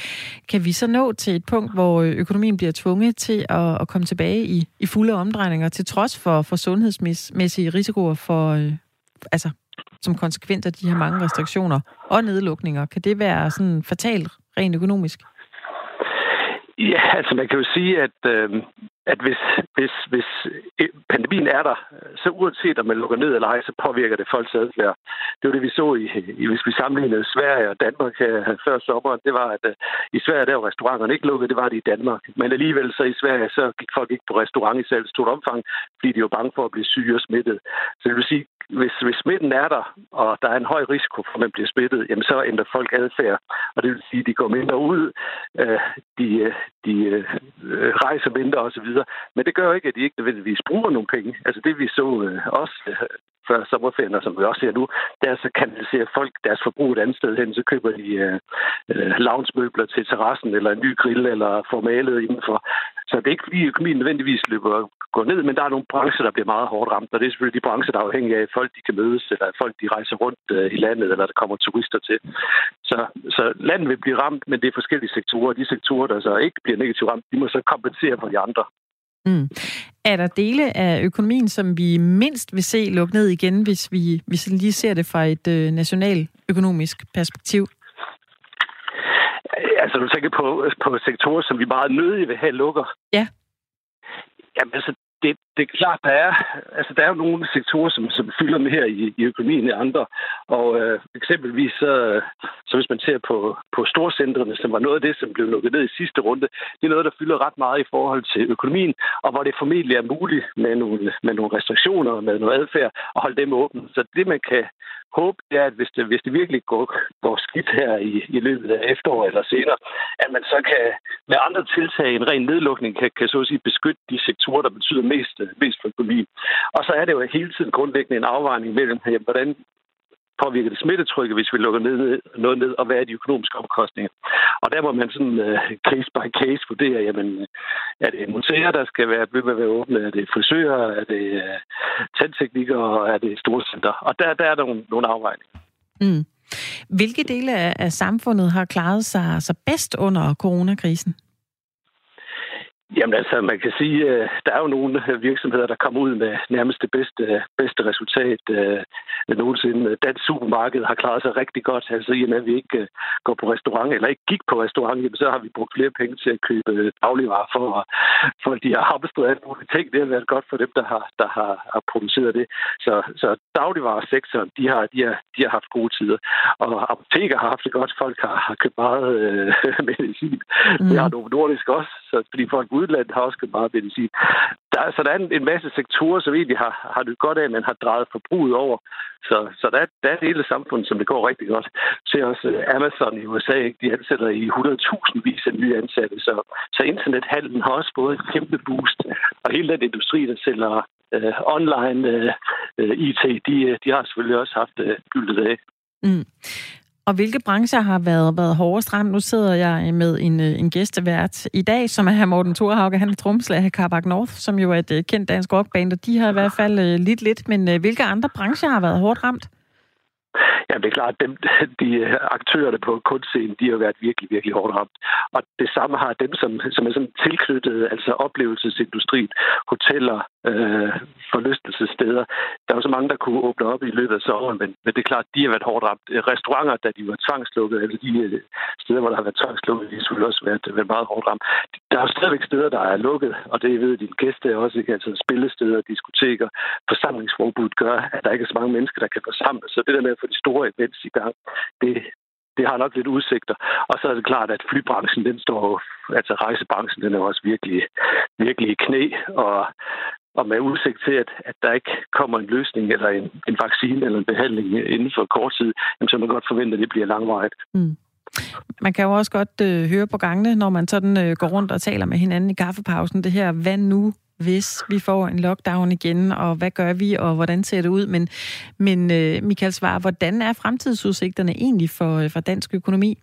kan vi så nå til et punkt, hvor økonomien bliver tvunget til at, at komme tilbage i, i fulde omdrejninger, til trods for, for sundhedsmæssige risikoer for, øh, altså som konsekvens af de her mange restriktioner og nedlukninger. Kan det være sådan fatalt rent økonomisk? Ja, altså man kan jo sige, at, øh, at hvis, hvis, hvis pandemien er der, så uanset om man lukker ned eller ej, så påvirker det folks adfærd. Det var det, vi så i, i hvis vi sammenlignede Sverige og Danmark her før sommeren. Det var, at øh, i Sverige der var restauranterne ikke lukket, det var det i Danmark. Men alligevel så i Sverige, så gik folk ikke på restaurant i selv stort omfang, fordi de var bange for at blive syge og smittet. Så det vil sige, hvis, hvis smitten er der, og der er en høj risiko for, at man bliver smittet, jamen så ændrer folk adfærd. Og det vil sige, at de går mindre ud, øh, de, de øh, rejser mindre osv. Men det gør ikke, at de ikke nødvendigvis bruger nogle penge. Altså det vi så øh, også øh, før sommerferien, og som vi også ser nu, der så kanaliserer folk deres forbrug et andet sted hen, så køber de øh, øh loungemøbler til terrassen, eller en ny grill, eller får malet indenfor. Så det er ikke fordi økonomien nødvendigvis løber går ned, men der er nogle brancher, der bliver meget hårdt ramt, og det er selvfølgelig de brancher, der er afhængige af, at folk de kan mødes, eller at folk de rejser rundt øh, i landet, eller der kommer turister til. Så, så landet vil blive ramt, men det er forskellige sektorer. De sektorer, der så ikke bliver negativt ramt, de må så kompensere for de andre. Mm. Er der dele af økonomien, som vi mindst vil se lukke ned igen, hvis vi, hvis vi lige ser det fra et øh, nationaløkonomisk perspektiv? Altså, du tænker på, på sektorer, som vi meget nødige vil have lukker? Ja. Jamen, altså, det, det er klart, der er, altså, der er jo nogle sektorer, som, som fylder med her i, i økonomien i andre. Og øh, eksempelvis, så, så hvis man ser på, på storcentrene, som var noget af det, som blev lukket ned i sidste runde, det er noget, der fylder ret meget i forhold til økonomien, og hvor det formentlig er muligt med nogle, med nogle restriktioner, med noget adfærd, at holde dem åbne. Så det, man kan håbe, er, at hvis det, hvis det virkelig går, går skidt her i, i løbet af efteråret eller senere, at man så kan med andre tiltag, en ren nedlukning, kan, kan så at sige beskytte de sektorer, der betyder mest, mest for økonomien. Og så er det jo hele tiden grundlæggende en afvejning mellem, hvordan påvirker det smittetrykket, hvis vi lukker ned, noget ned, og hvad er de økonomiske omkostninger. Og der må man sådan uh, case by case vurdere, jamen, er det museer, der skal være, vil være åbne, er det frisører, er det uh, tandteknikere, er det storcenter. Og der, der er der nogle, nogle afvejninger. Mm. Hvilke dele af samfundet har klaret sig så bedst under coronakrisen? Jamen altså, man kan sige, at der er jo nogle virksomheder, der kommer ud med nærmest det bedste, bedste resultat øh, nogensinde. Dansk supermarked har klaret sig rigtig godt. Altså i og med, at vi ikke øh, går på restaurant, eller ikke gik på restaurant, jamen, så har vi brugt flere penge til at købe dagligvarer for, for de har arbejdet alt muligt ting. Det har været godt for dem, der har, der har, har produceret det. Så, så dagligvaresektoren, de har, de, har, de har haft gode tider. Og apoteker har haft det godt. Folk har, har købt meget øh, medicin. Mm. Det har Novo Nordisk også, så, fordi folk udlandet har også købt meget medicin. Der, så der er en, en masse sektorer, som egentlig har, har det godt af, at man har drejet forbruget over. Så, så der, der er et hele samfund, som det går rigtig godt. Se også øh, Amazon i USA, ikke? de ansætter i 100.000 vis af nye ansatte. Så, så internethandlen har også fået et kæmpe boost. Og hele den industri, der sælger øh, online øh, øh IT, de, øh, de har selvfølgelig også haft øh, gyldet af. Mm. Og hvilke brancher har været, været hårdest ramt? Nu sidder jeg med en, øh, en gæstevært i dag, som er her Morten Thorhauge. Han er tromslag af Carbac North, som jo er et øh, kendt dansk rockband, og de har i hvert fald øh, lidt lidt. Men hvilke andre brancher har været hårdt ramt? Ja, det er klart, at dem, de aktørerne på kunstscenen, de har været virkelig, virkelig hårdt ramt. Og det samme har dem, som, som er sådan tilknyttet, altså oplevelsesindustrien, hoteller, øh, forlystelsessteder. Der er jo så mange, der kunne åbne op i løbet af sommeren, men, men det er klart, de har været hårdt ramt. Restauranter, da de var tvangslukket, altså eller de øh, steder, hvor der har været tvangslukket, de skulle også været, været meget hårdt ramt. Der er jo stadigvæk steder, der er lukket, og det ved dine gæster også, ikke? altså spillesteder, diskoteker, forsamlingsforbud gør, at der ikke er så mange mennesker, der kan forsamles. Så det der med at få de store events i gang, det, det har nok lidt udsigter. Og så er det klart, at flybranchen, den står altså rejsebranchen, den er også virkelig, virkelig i knæ, og, og med udsigt til, at, at der ikke kommer en løsning eller en, en vaccine eller en behandling inden for kort tid, jamen, så man godt forventer, at det bliver langvarigt. Mm. Man kan jo også godt øh, høre på gangene, når man sådan øh, går rundt og taler med hinanden i kaffepausen, det her, hvad nu hvis vi får en lockdown igen, og hvad gør vi, og hvordan ser det ud? Men, men øh, Michael Svar, hvordan er fremtidsudsigterne egentlig for, for dansk økonomi?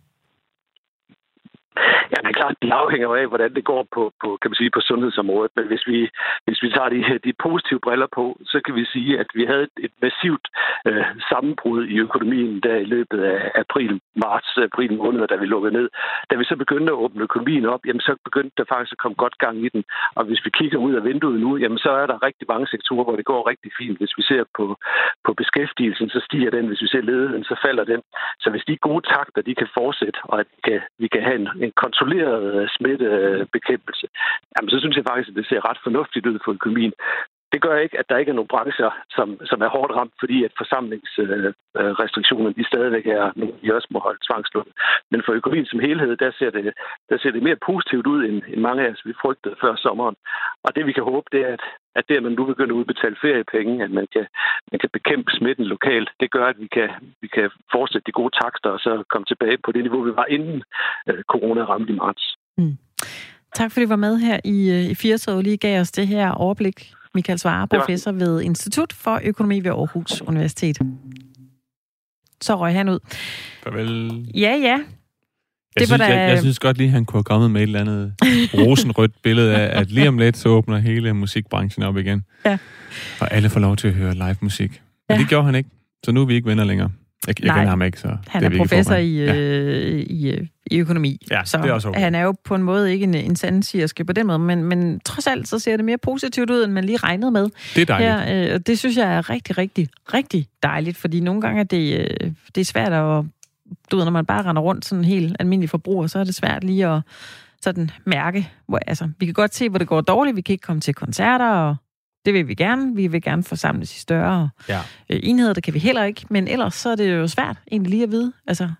Ja, det er klart, det afhænger af, hvordan det går på, på, kan man sige, på sundhedsområdet. Men hvis vi, hvis vi tager de, de positive briller på, så kan vi sige, at vi havde et massivt øh, sammenbrud i økonomien der i løbet af april, marts, april måned, da vi lukkede ned. Da vi så begyndte at åbne økonomien op, jamen, så begyndte der faktisk at komme godt gang i den. Og hvis vi kigger ud af vinduet nu, jamen, så er der rigtig mange sektorer, hvor det går rigtig fint. Hvis vi ser på, på beskæftigelsen, så stiger den. Hvis vi ser ledigheden, så falder den. Så hvis de gode takter, de kan fortsætte, og at vi kan, vi kan have en, en kontrolleret øh, smittebekæmpelse, jamen, så synes jeg faktisk, at det ser ret fornuftigt ud for økonomien. Det gør ikke, at der ikke er nogen brancher, som, som er hårdt ramt, fordi at forsamlingsrestriktionerne øh, øh, de stadigvæk er, de også må holde tvangslukket. Men for økonomien som helhed, der ser det, der ser det mere positivt ud, end, end mange af os vi frygtede før sommeren. Og det vi kan håbe, det er, at, at det, at man nu begynder at udbetale feriepenge, at man kan, man kan bekæmpe smitten lokalt, det gør, at vi kan, vi kan fortsætte de gode takster og så komme tilbage på det niveau, vi var inden øh, corona ramte i marts. Mm. Tak fordi du var med her i, øh, i 80 og lige gav os det her overblik. Michael Svare, professor ved Institut for Økonomi ved Aarhus Universitet. Så røg han ud. Farvel. Ja, ja. Jeg, det synes, var da... jeg, jeg synes godt lige, han kunne have kommet med et eller andet rosenrødt billede af, at lige om lidt, så åbner hele musikbranchen op igen. Ja. Og alle får lov til at høre live musik. Men ja. det gjorde han ikke, så nu er vi ikke venner længere. Jeg, jeg kender ham ikke, så Han er, er professor i, ja. øh, i, øh, i økonomi. Ja, så det er også okay. han er jo på en måde ikke en, en sandsirske på den måde, men, men trods alt så ser det mere positivt ud, end man lige regnede med. Det er dejligt. Her, øh, det synes jeg er rigtig, rigtig, rigtig dejligt, fordi nogle gange er det, øh, det er svært at... Du ved, når man bare render rundt sådan helt almindelig forbruger, så er det svært lige at sådan mærke, hvor, altså, vi kan godt se, hvor det går dårligt, vi kan ikke komme til koncerter, og det vil vi gerne. Vi vil gerne forsamles i større ja. Øh, enheder. Det kan vi heller ikke. Men ellers så er det jo svært egentlig lige at vide. Altså,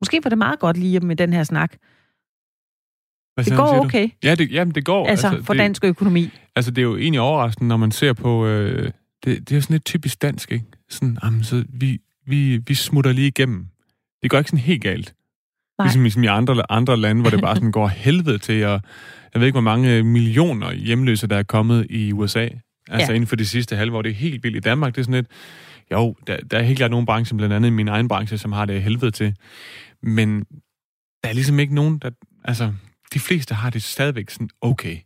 måske var det meget godt lige med den her snak. Hvad det går okay. Ja, det, jamen, det går. Altså, altså for det, dansk økonomi. Altså, det er jo egentlig overraskende, når man ser på... Øh, det, det er jo sådan lidt typisk dansk, ikke? Sådan, jamen, så vi, vi, vi smutter lige igennem. Det går ikke sådan helt galt. Nej. Ligesom, ligesom i andre, andre lande, hvor det bare sådan går helvede til, og jeg ved ikke, hvor mange millioner hjemløse, der er kommet i USA. Altså ja. inden for de sidste halve år. Det er helt vildt. I Danmark, det er sådan lidt... Jo, der, der er helt klart nogle brancher, blandt andet min egen branche, som har det helvede til. Men der er ligesom ikke nogen, der... Altså, de fleste har det stadigvæk sådan okay.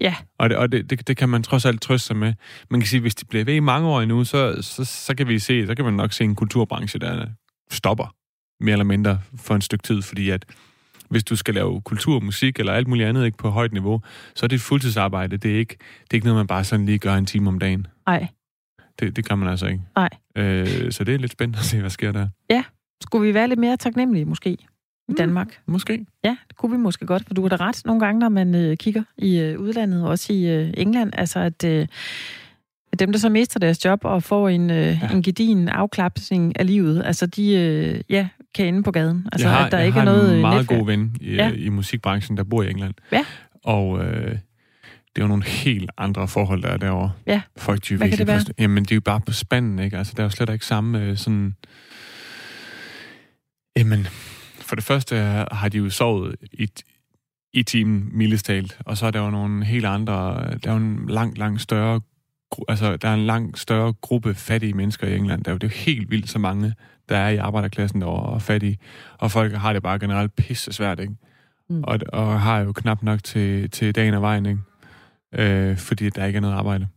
Ja. Og, det, og det, det, det kan man trods alt trøste sig med. Man kan sige, hvis de bliver ved i mange år endnu, så, så, så kan vi se, så kan man nok se en kulturbranche, der stopper mere eller mindre for en stykke tid, fordi at hvis du skal lave kultur, musik eller alt muligt andet ikke på højt niveau, så er det et fuldtidsarbejde. Det er ikke, det er ikke noget, man bare sådan lige gør en time om dagen. Nej. Det, det kan man altså ikke. Nej. Øh, så det er lidt spændende at se, hvad sker der. Ja. Skulle vi være lidt mere taknemmelige, måske, i mm, Danmark? Måske. Ja, det kunne vi måske godt, for du har da ret nogle gange, når man øh, kigger i øh, udlandet, også i øh, England, altså at... Øh, dem, der så mister deres job og får en, øh, ja. en gedin afklapsning af livet, altså de, øh, ja, kan ende på gaden. Altså, jeg har, at der jeg ikke har er noget en meget netværk. god ven i, ja. i musikbranchen, der bor i England. Ja. Og øh, det er jo nogle helt andre forhold, der er derovre. Ja. Folk, de Hvad kan det være? Forstå. Jamen, det er jo bare på spanden, ikke? Altså, der er jo slet ikke samme øh, sådan... Jamen, for det første har de jo sovet i, i timen, mildest talt. Og så er der jo nogle helt andre... Der er jo en langt, langt større altså, der er en langt større gruppe fattige mennesker i England. Der er jo det er jo helt vildt så mange, der er i arbejderklassen derovre og fattige. Og folk har det bare generelt pisse svært, ikke? Mm. Og, og har jo knap nok til, til dagen og vejen, ikke? Øh, fordi der ikke er noget arbejde.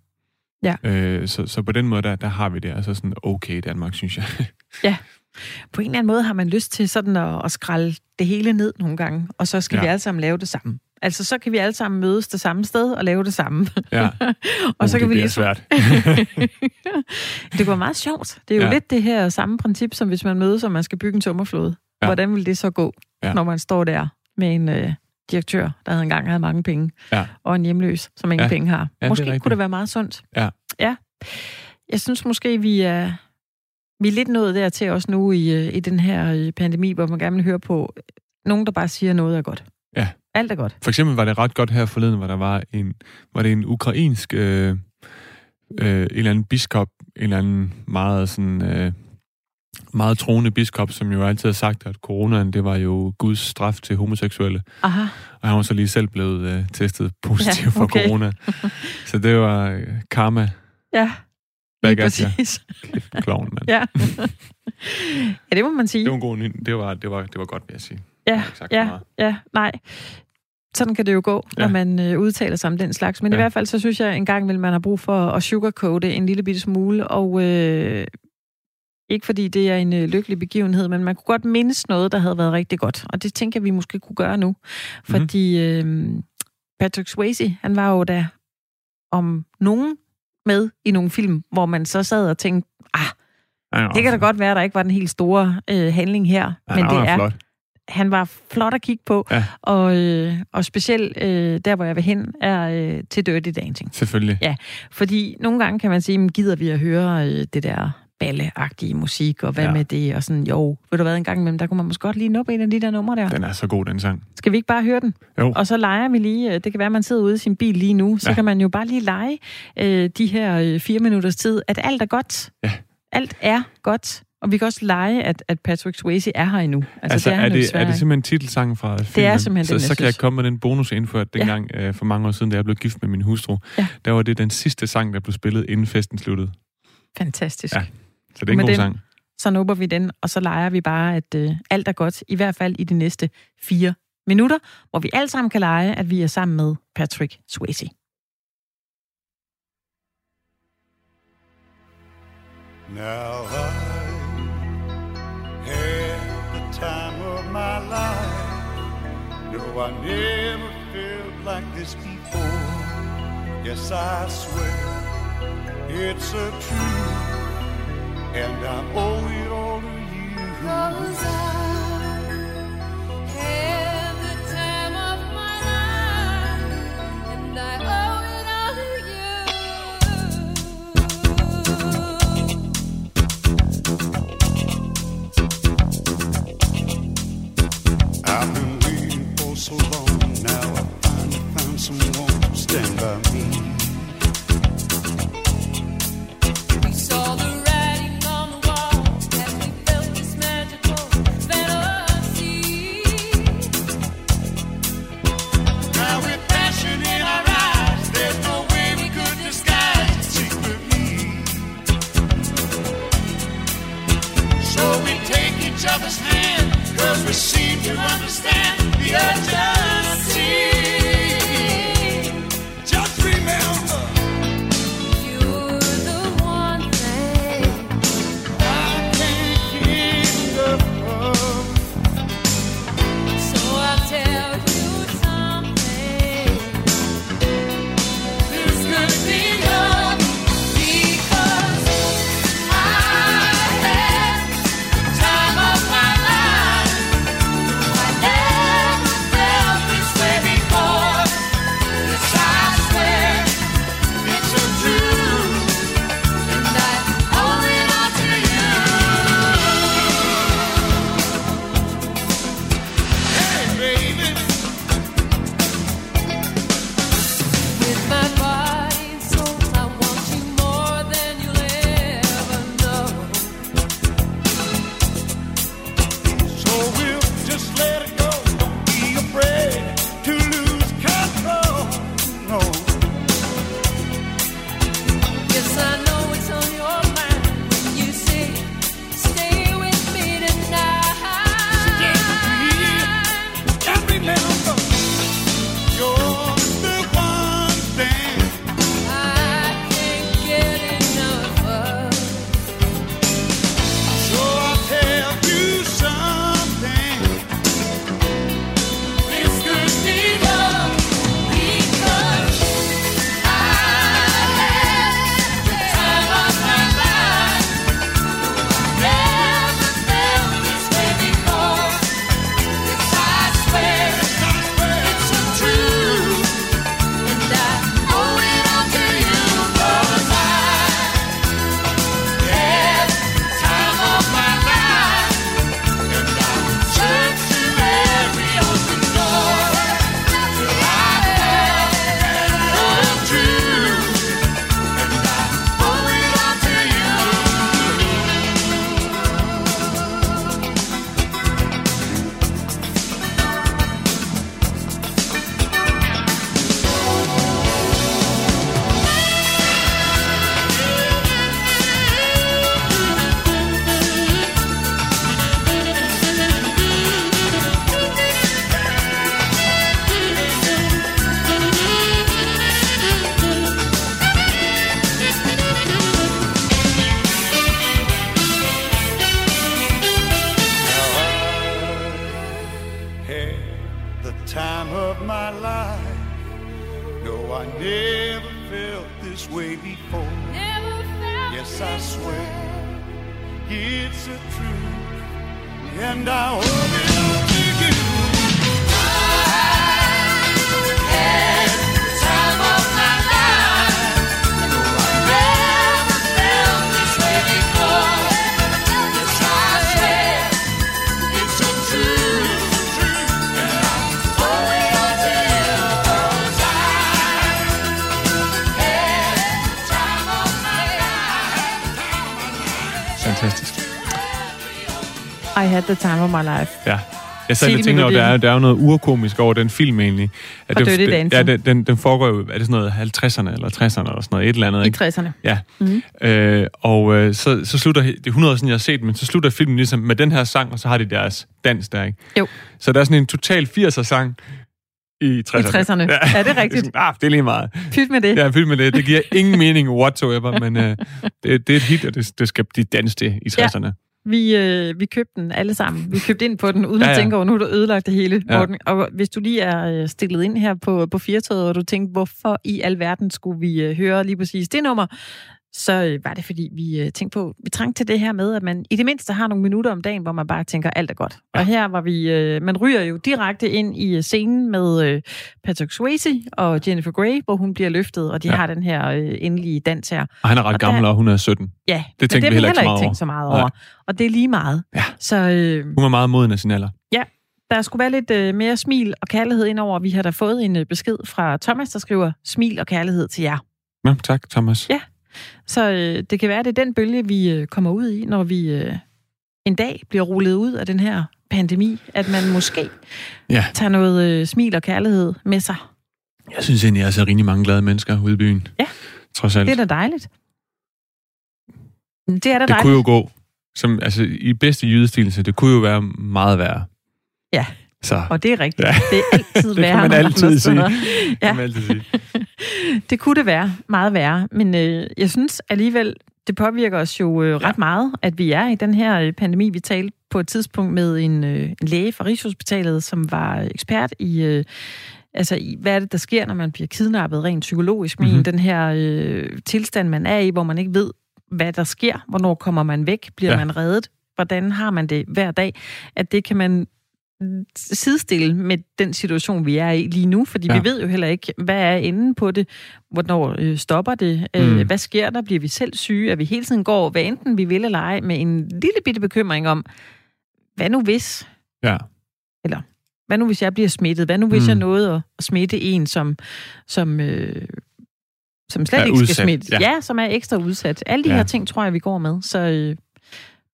Ja. Øh, så, så på den måde, der, der har vi det altså sådan okay i Danmark, synes jeg. ja. På en eller anden måde har man lyst til sådan at, at skralde det hele ned nogle gange, og så skal ja. vi alle sammen lave det samme. Altså, så kan vi alle sammen mødes det samme sted og lave det samme. Ja. og uh, så kan det vi lige svært. det går meget sjovt. Det er jo ja. lidt det her samme princip, som hvis man mødes, og man skal bygge en tømmerflåde. Ja. Hvordan vil det så gå, ja. når man står der med en øh, direktør, der havde engang havde mange penge, ja. og en hjemløs, som ingen ja. penge har? Ja, Måske det kunne det være meget sundt. Ja. Ja. Jeg synes måske, vi er, vi er lidt nået dertil også nu i, øh, i den her øh, pandemi, hvor man gerne vil høre på nogen, der bare siger noget er godt. Ja. Alt er godt. For eksempel var det ret godt her forleden, hvor der var en, var det en ukrainsk øh, øh, en eller anden biskop, en eller anden meget sådan øh, meget troende biskop, som jo altid har sagt, at coronaen, det var jo Guds straf til homoseksuelle. Aha. Og han var så lige selv blevet øh, testet positiv Ja, okay. for corona. Så det var øh, karma. Ja, lige præcis. Kæft, klovn, mand. Ja. ja, det må man sige. Det var en god det var, det var, det var godt, vil jeg sige. Ja, ja, ja, nej. Sådan kan det jo gå, ja. når man øh, udtaler sig om den slags. Men ja. i hvert fald, så synes jeg, en gang vil man har brug for at sugarcoate en lille bitte smule, og øh, ikke fordi det er en øh, lykkelig begivenhed, men man kunne godt mindes noget, der havde været rigtig godt. Og det tænker jeg, vi måske kunne gøre nu. Fordi øh, Patrick Swayze, han var jo da om nogen med i nogle film, hvor man så sad og tænkte, ah, det kan da godt være, der ikke var den helt store øh, handling her, men det er flot. Han var flot at kigge på, Ja. og, øh, og specielt øh, der, hvor jeg vil hen, er øh, til Dirty Dancing. Selvfølgelig. Ja. Fordi nogle gange kan man sige, men gider vi at høre øh, det der balleagtige musik, og hvad Ja. med det, og sådan, jo, ved du hvad, en gang imellem, der kunne man måske godt lige nå en af de der numre der. Den er så god, den sang. Skal vi ikke bare høre den? Jo. Og så leger vi lige, øh, det kan være, at man sidder ude i sin bil lige nu, så Ja. kan man jo bare lige lege øh, de her øh, fire minutters tid, at alt er godt. Ja. Alt er godt. Og vi kan også lege, at, at Patrick Swayze er her endnu. Altså, altså det er, jo det, er det simpelthen titelsangen fra filmen? simpelthen så, den, så jeg kan jeg komme med den bonus, jeg indførte Ja. dengang øh, for mange år siden, da jeg blev gift med min hustru. Ja. Der var det den sidste sang, der blev spillet, inden festen sluttede. Fantastisk. Ja. Så det er en Med god den- sang. så nubber vi den, og så leger vi bare, at øh, alt er godt, i hvert fald i de næste fire minutter, hvor vi alle sammen kan lege, at vi er sammen med Patrick Swayze. Now I No, I never felt like this before. Yes, I swear it's a truth, and I owe it all to you. Cause I had the time of my life, and I so long. Now I finally found someone to stand by me. We saw the writing on the wall as we felt this magical fantasy. Now with passion in our eyes, there's no way we could disguise the need. So we take each other's cause we seem to understand the edge. Life. Ja. Jeg sad og det tænkte over, der er, der er jo noget urkomisk over den film egentlig. At Og Dirty Dancing. Ja, den, den, den foregår jo, er det sådan noget 50'erne eller 60'erne eller sådan noget, et eller andet, I ikke? 60'erne. Ja. Mhm. Mm. Øh, og øh, så, så slutter, det er 100 år siden, jeg har set, men så slutter filmen ligesom med den her sang, og så har de deres dans der, ikke? Jo. Så der er sådan en total 80'er sang i 60'erne. I 60'erne. Ja, det er rigtigt. ah, det er lige meget. Pyt med det. Er fyldt med det. Det giver ingen mening whatsoever, men øh, det, det er et hit, og det, det skal de danse det i 60'erne. Vi, øh, vi købte den alle sammen. Vi købte ind på den, uden ja, Ja, at tænke over, nu har du ødelagt det hele, Ja. Morten. Og hvis du lige er øh, stillet ind her på, på Firtoget, og du tænkte, hvorfor i alverden skulle vi øh, høre lige præcis det nummer, så øh, var det, fordi vi øh, tænkte på, vi trængte til det her med, at man i det mindste har nogle minutter om dagen, hvor man bare tænker, alt er godt. Ja. Og her var vi, øh, man ryger jo direkte ind i scenen med Patrick Swayze og Jennifer Grey, hvor hun bliver løftet, og de ja. Ja. har den her endelige dans her. Og han er ret Og der- gammel, og hun er 17. Ja, Det tænkte vi heller ikke heller ikke tænkt så meget Nej. over. Og det er lige meget. Ja. Så øh, Hun var meget moden af sin alder. der skulle være lidt øh, mere smil og kærlighed indover. Vi har da fået en øh, besked fra Thomas, der skriver, smil og kærlighed til jer. Ja, tak, Thomas. Ja. Så øh, det kan være, det er den bølge, vi øh, kommer ud i, når vi øh, en dag bliver rullet ud af den her pandemi, at man måske Ja. tager noget øh, smil og kærlighed med sig. Jeg synes egentlig, jeg ser rigtig mange glade mennesker ude i byen. Ja. Trods alt. Det er da dejligt. Det er da det dejligt. kunne jo gå, som, altså i bedste jydestil, så det kunne jo være meget værre. Ja. Så Og det er rigtigt. Ja. Det er altid Det kan værre. man nogle altid andre sige. steder. kan Ja. man altid sige. Det kunne det være. Meget værre. Men øh, jeg synes alligevel, det påvirker os jo øh, ret Ja. meget, at vi er i den her øh, pandemi. Vi talte på et tidspunkt med en, øh, en læge fra Rigshospitalet, som var ekspert i... Øh, Altså, i, hvad er det, der sker, når man bliver kidnappet rent psykologisk? Men Mhm. den her øh, tilstand, man er i, hvor man ikke ved, hvad der sker. Hvornår kommer man væk? Bliver ja. Ja. man reddet? Hvordan har man det hver dag? At det kan man sidestille med den situation, vi er i lige nu, fordi ja. Vi ved jo heller ikke, hvad er enden på det, hvornår øh, stopper det, øh, Mm. hvad sker der, bliver vi selv syge, at vi hele tiden går, hvad enten vi vil eller ej, med en lille bitte bekymring om, hvad nu hvis, Ja. hvad nu hvis jeg bliver smittet, hvad nu hvis Mm. jeg nåede at, at smitte en, som, som, øh, som slet Er ikke skal udsat, smitte, ja. ja. som er ekstra udsat. Alle de ja. Her ting, tror jeg, vi går med, så øh,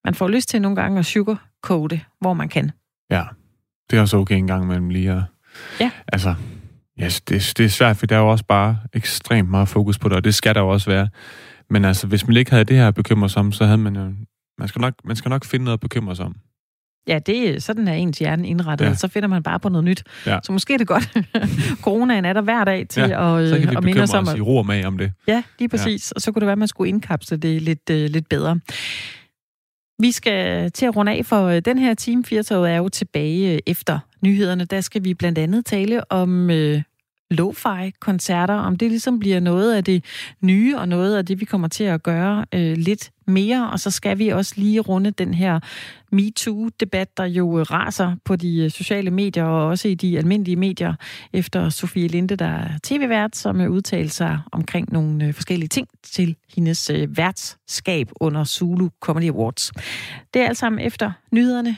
man får lyst til nogle gange at sugarcoate, hvor man kan. Ja, det er også okay en gang imellem lige at... Ja. Altså, yes, det, det er svært, for der er jo også bare ekstremt meget fokus på det, og det skal der jo også være. Men altså, hvis man ikke havde det her at bekymre sig om, så havde man jo... Man skal nok, man skal nok finde noget at bekymre sig om. Ja, det er sådan er ens hjerne indrettet. Ja. Ja. Så finder man bare på noget nyt. Ja. Så måske er det godt. Coronaen er der hver dag til Ja, at, Så kan vi at minde bekymre os om, at, i ro og mag om det. Ja, lige præcis. Ja. Og så kunne det være, at man skulle indkapsle det lidt, øh, lidt bedre. Vi skal til at runde af, for øh, den her time Firtoget er jo tilbage øh, efter nyhederne. Der skal vi blandt andet tale om øh, lo-fi-koncerter, om det ligesom bliver noget af det nye, og noget af det, vi kommer til at gøre øh, lidt mere. Og så skal vi også lige runde den her MeToo-debat, der jo raser på de øh, sociale medier, og også i de almindelige medier, efter Sofie Linde, der er tv-vært, som øh, udtalte sig omkring nogle øh, forskellige ting til hendes værtskab under Zulu Comedy Awards. Det er alt sammen efter nyhederne.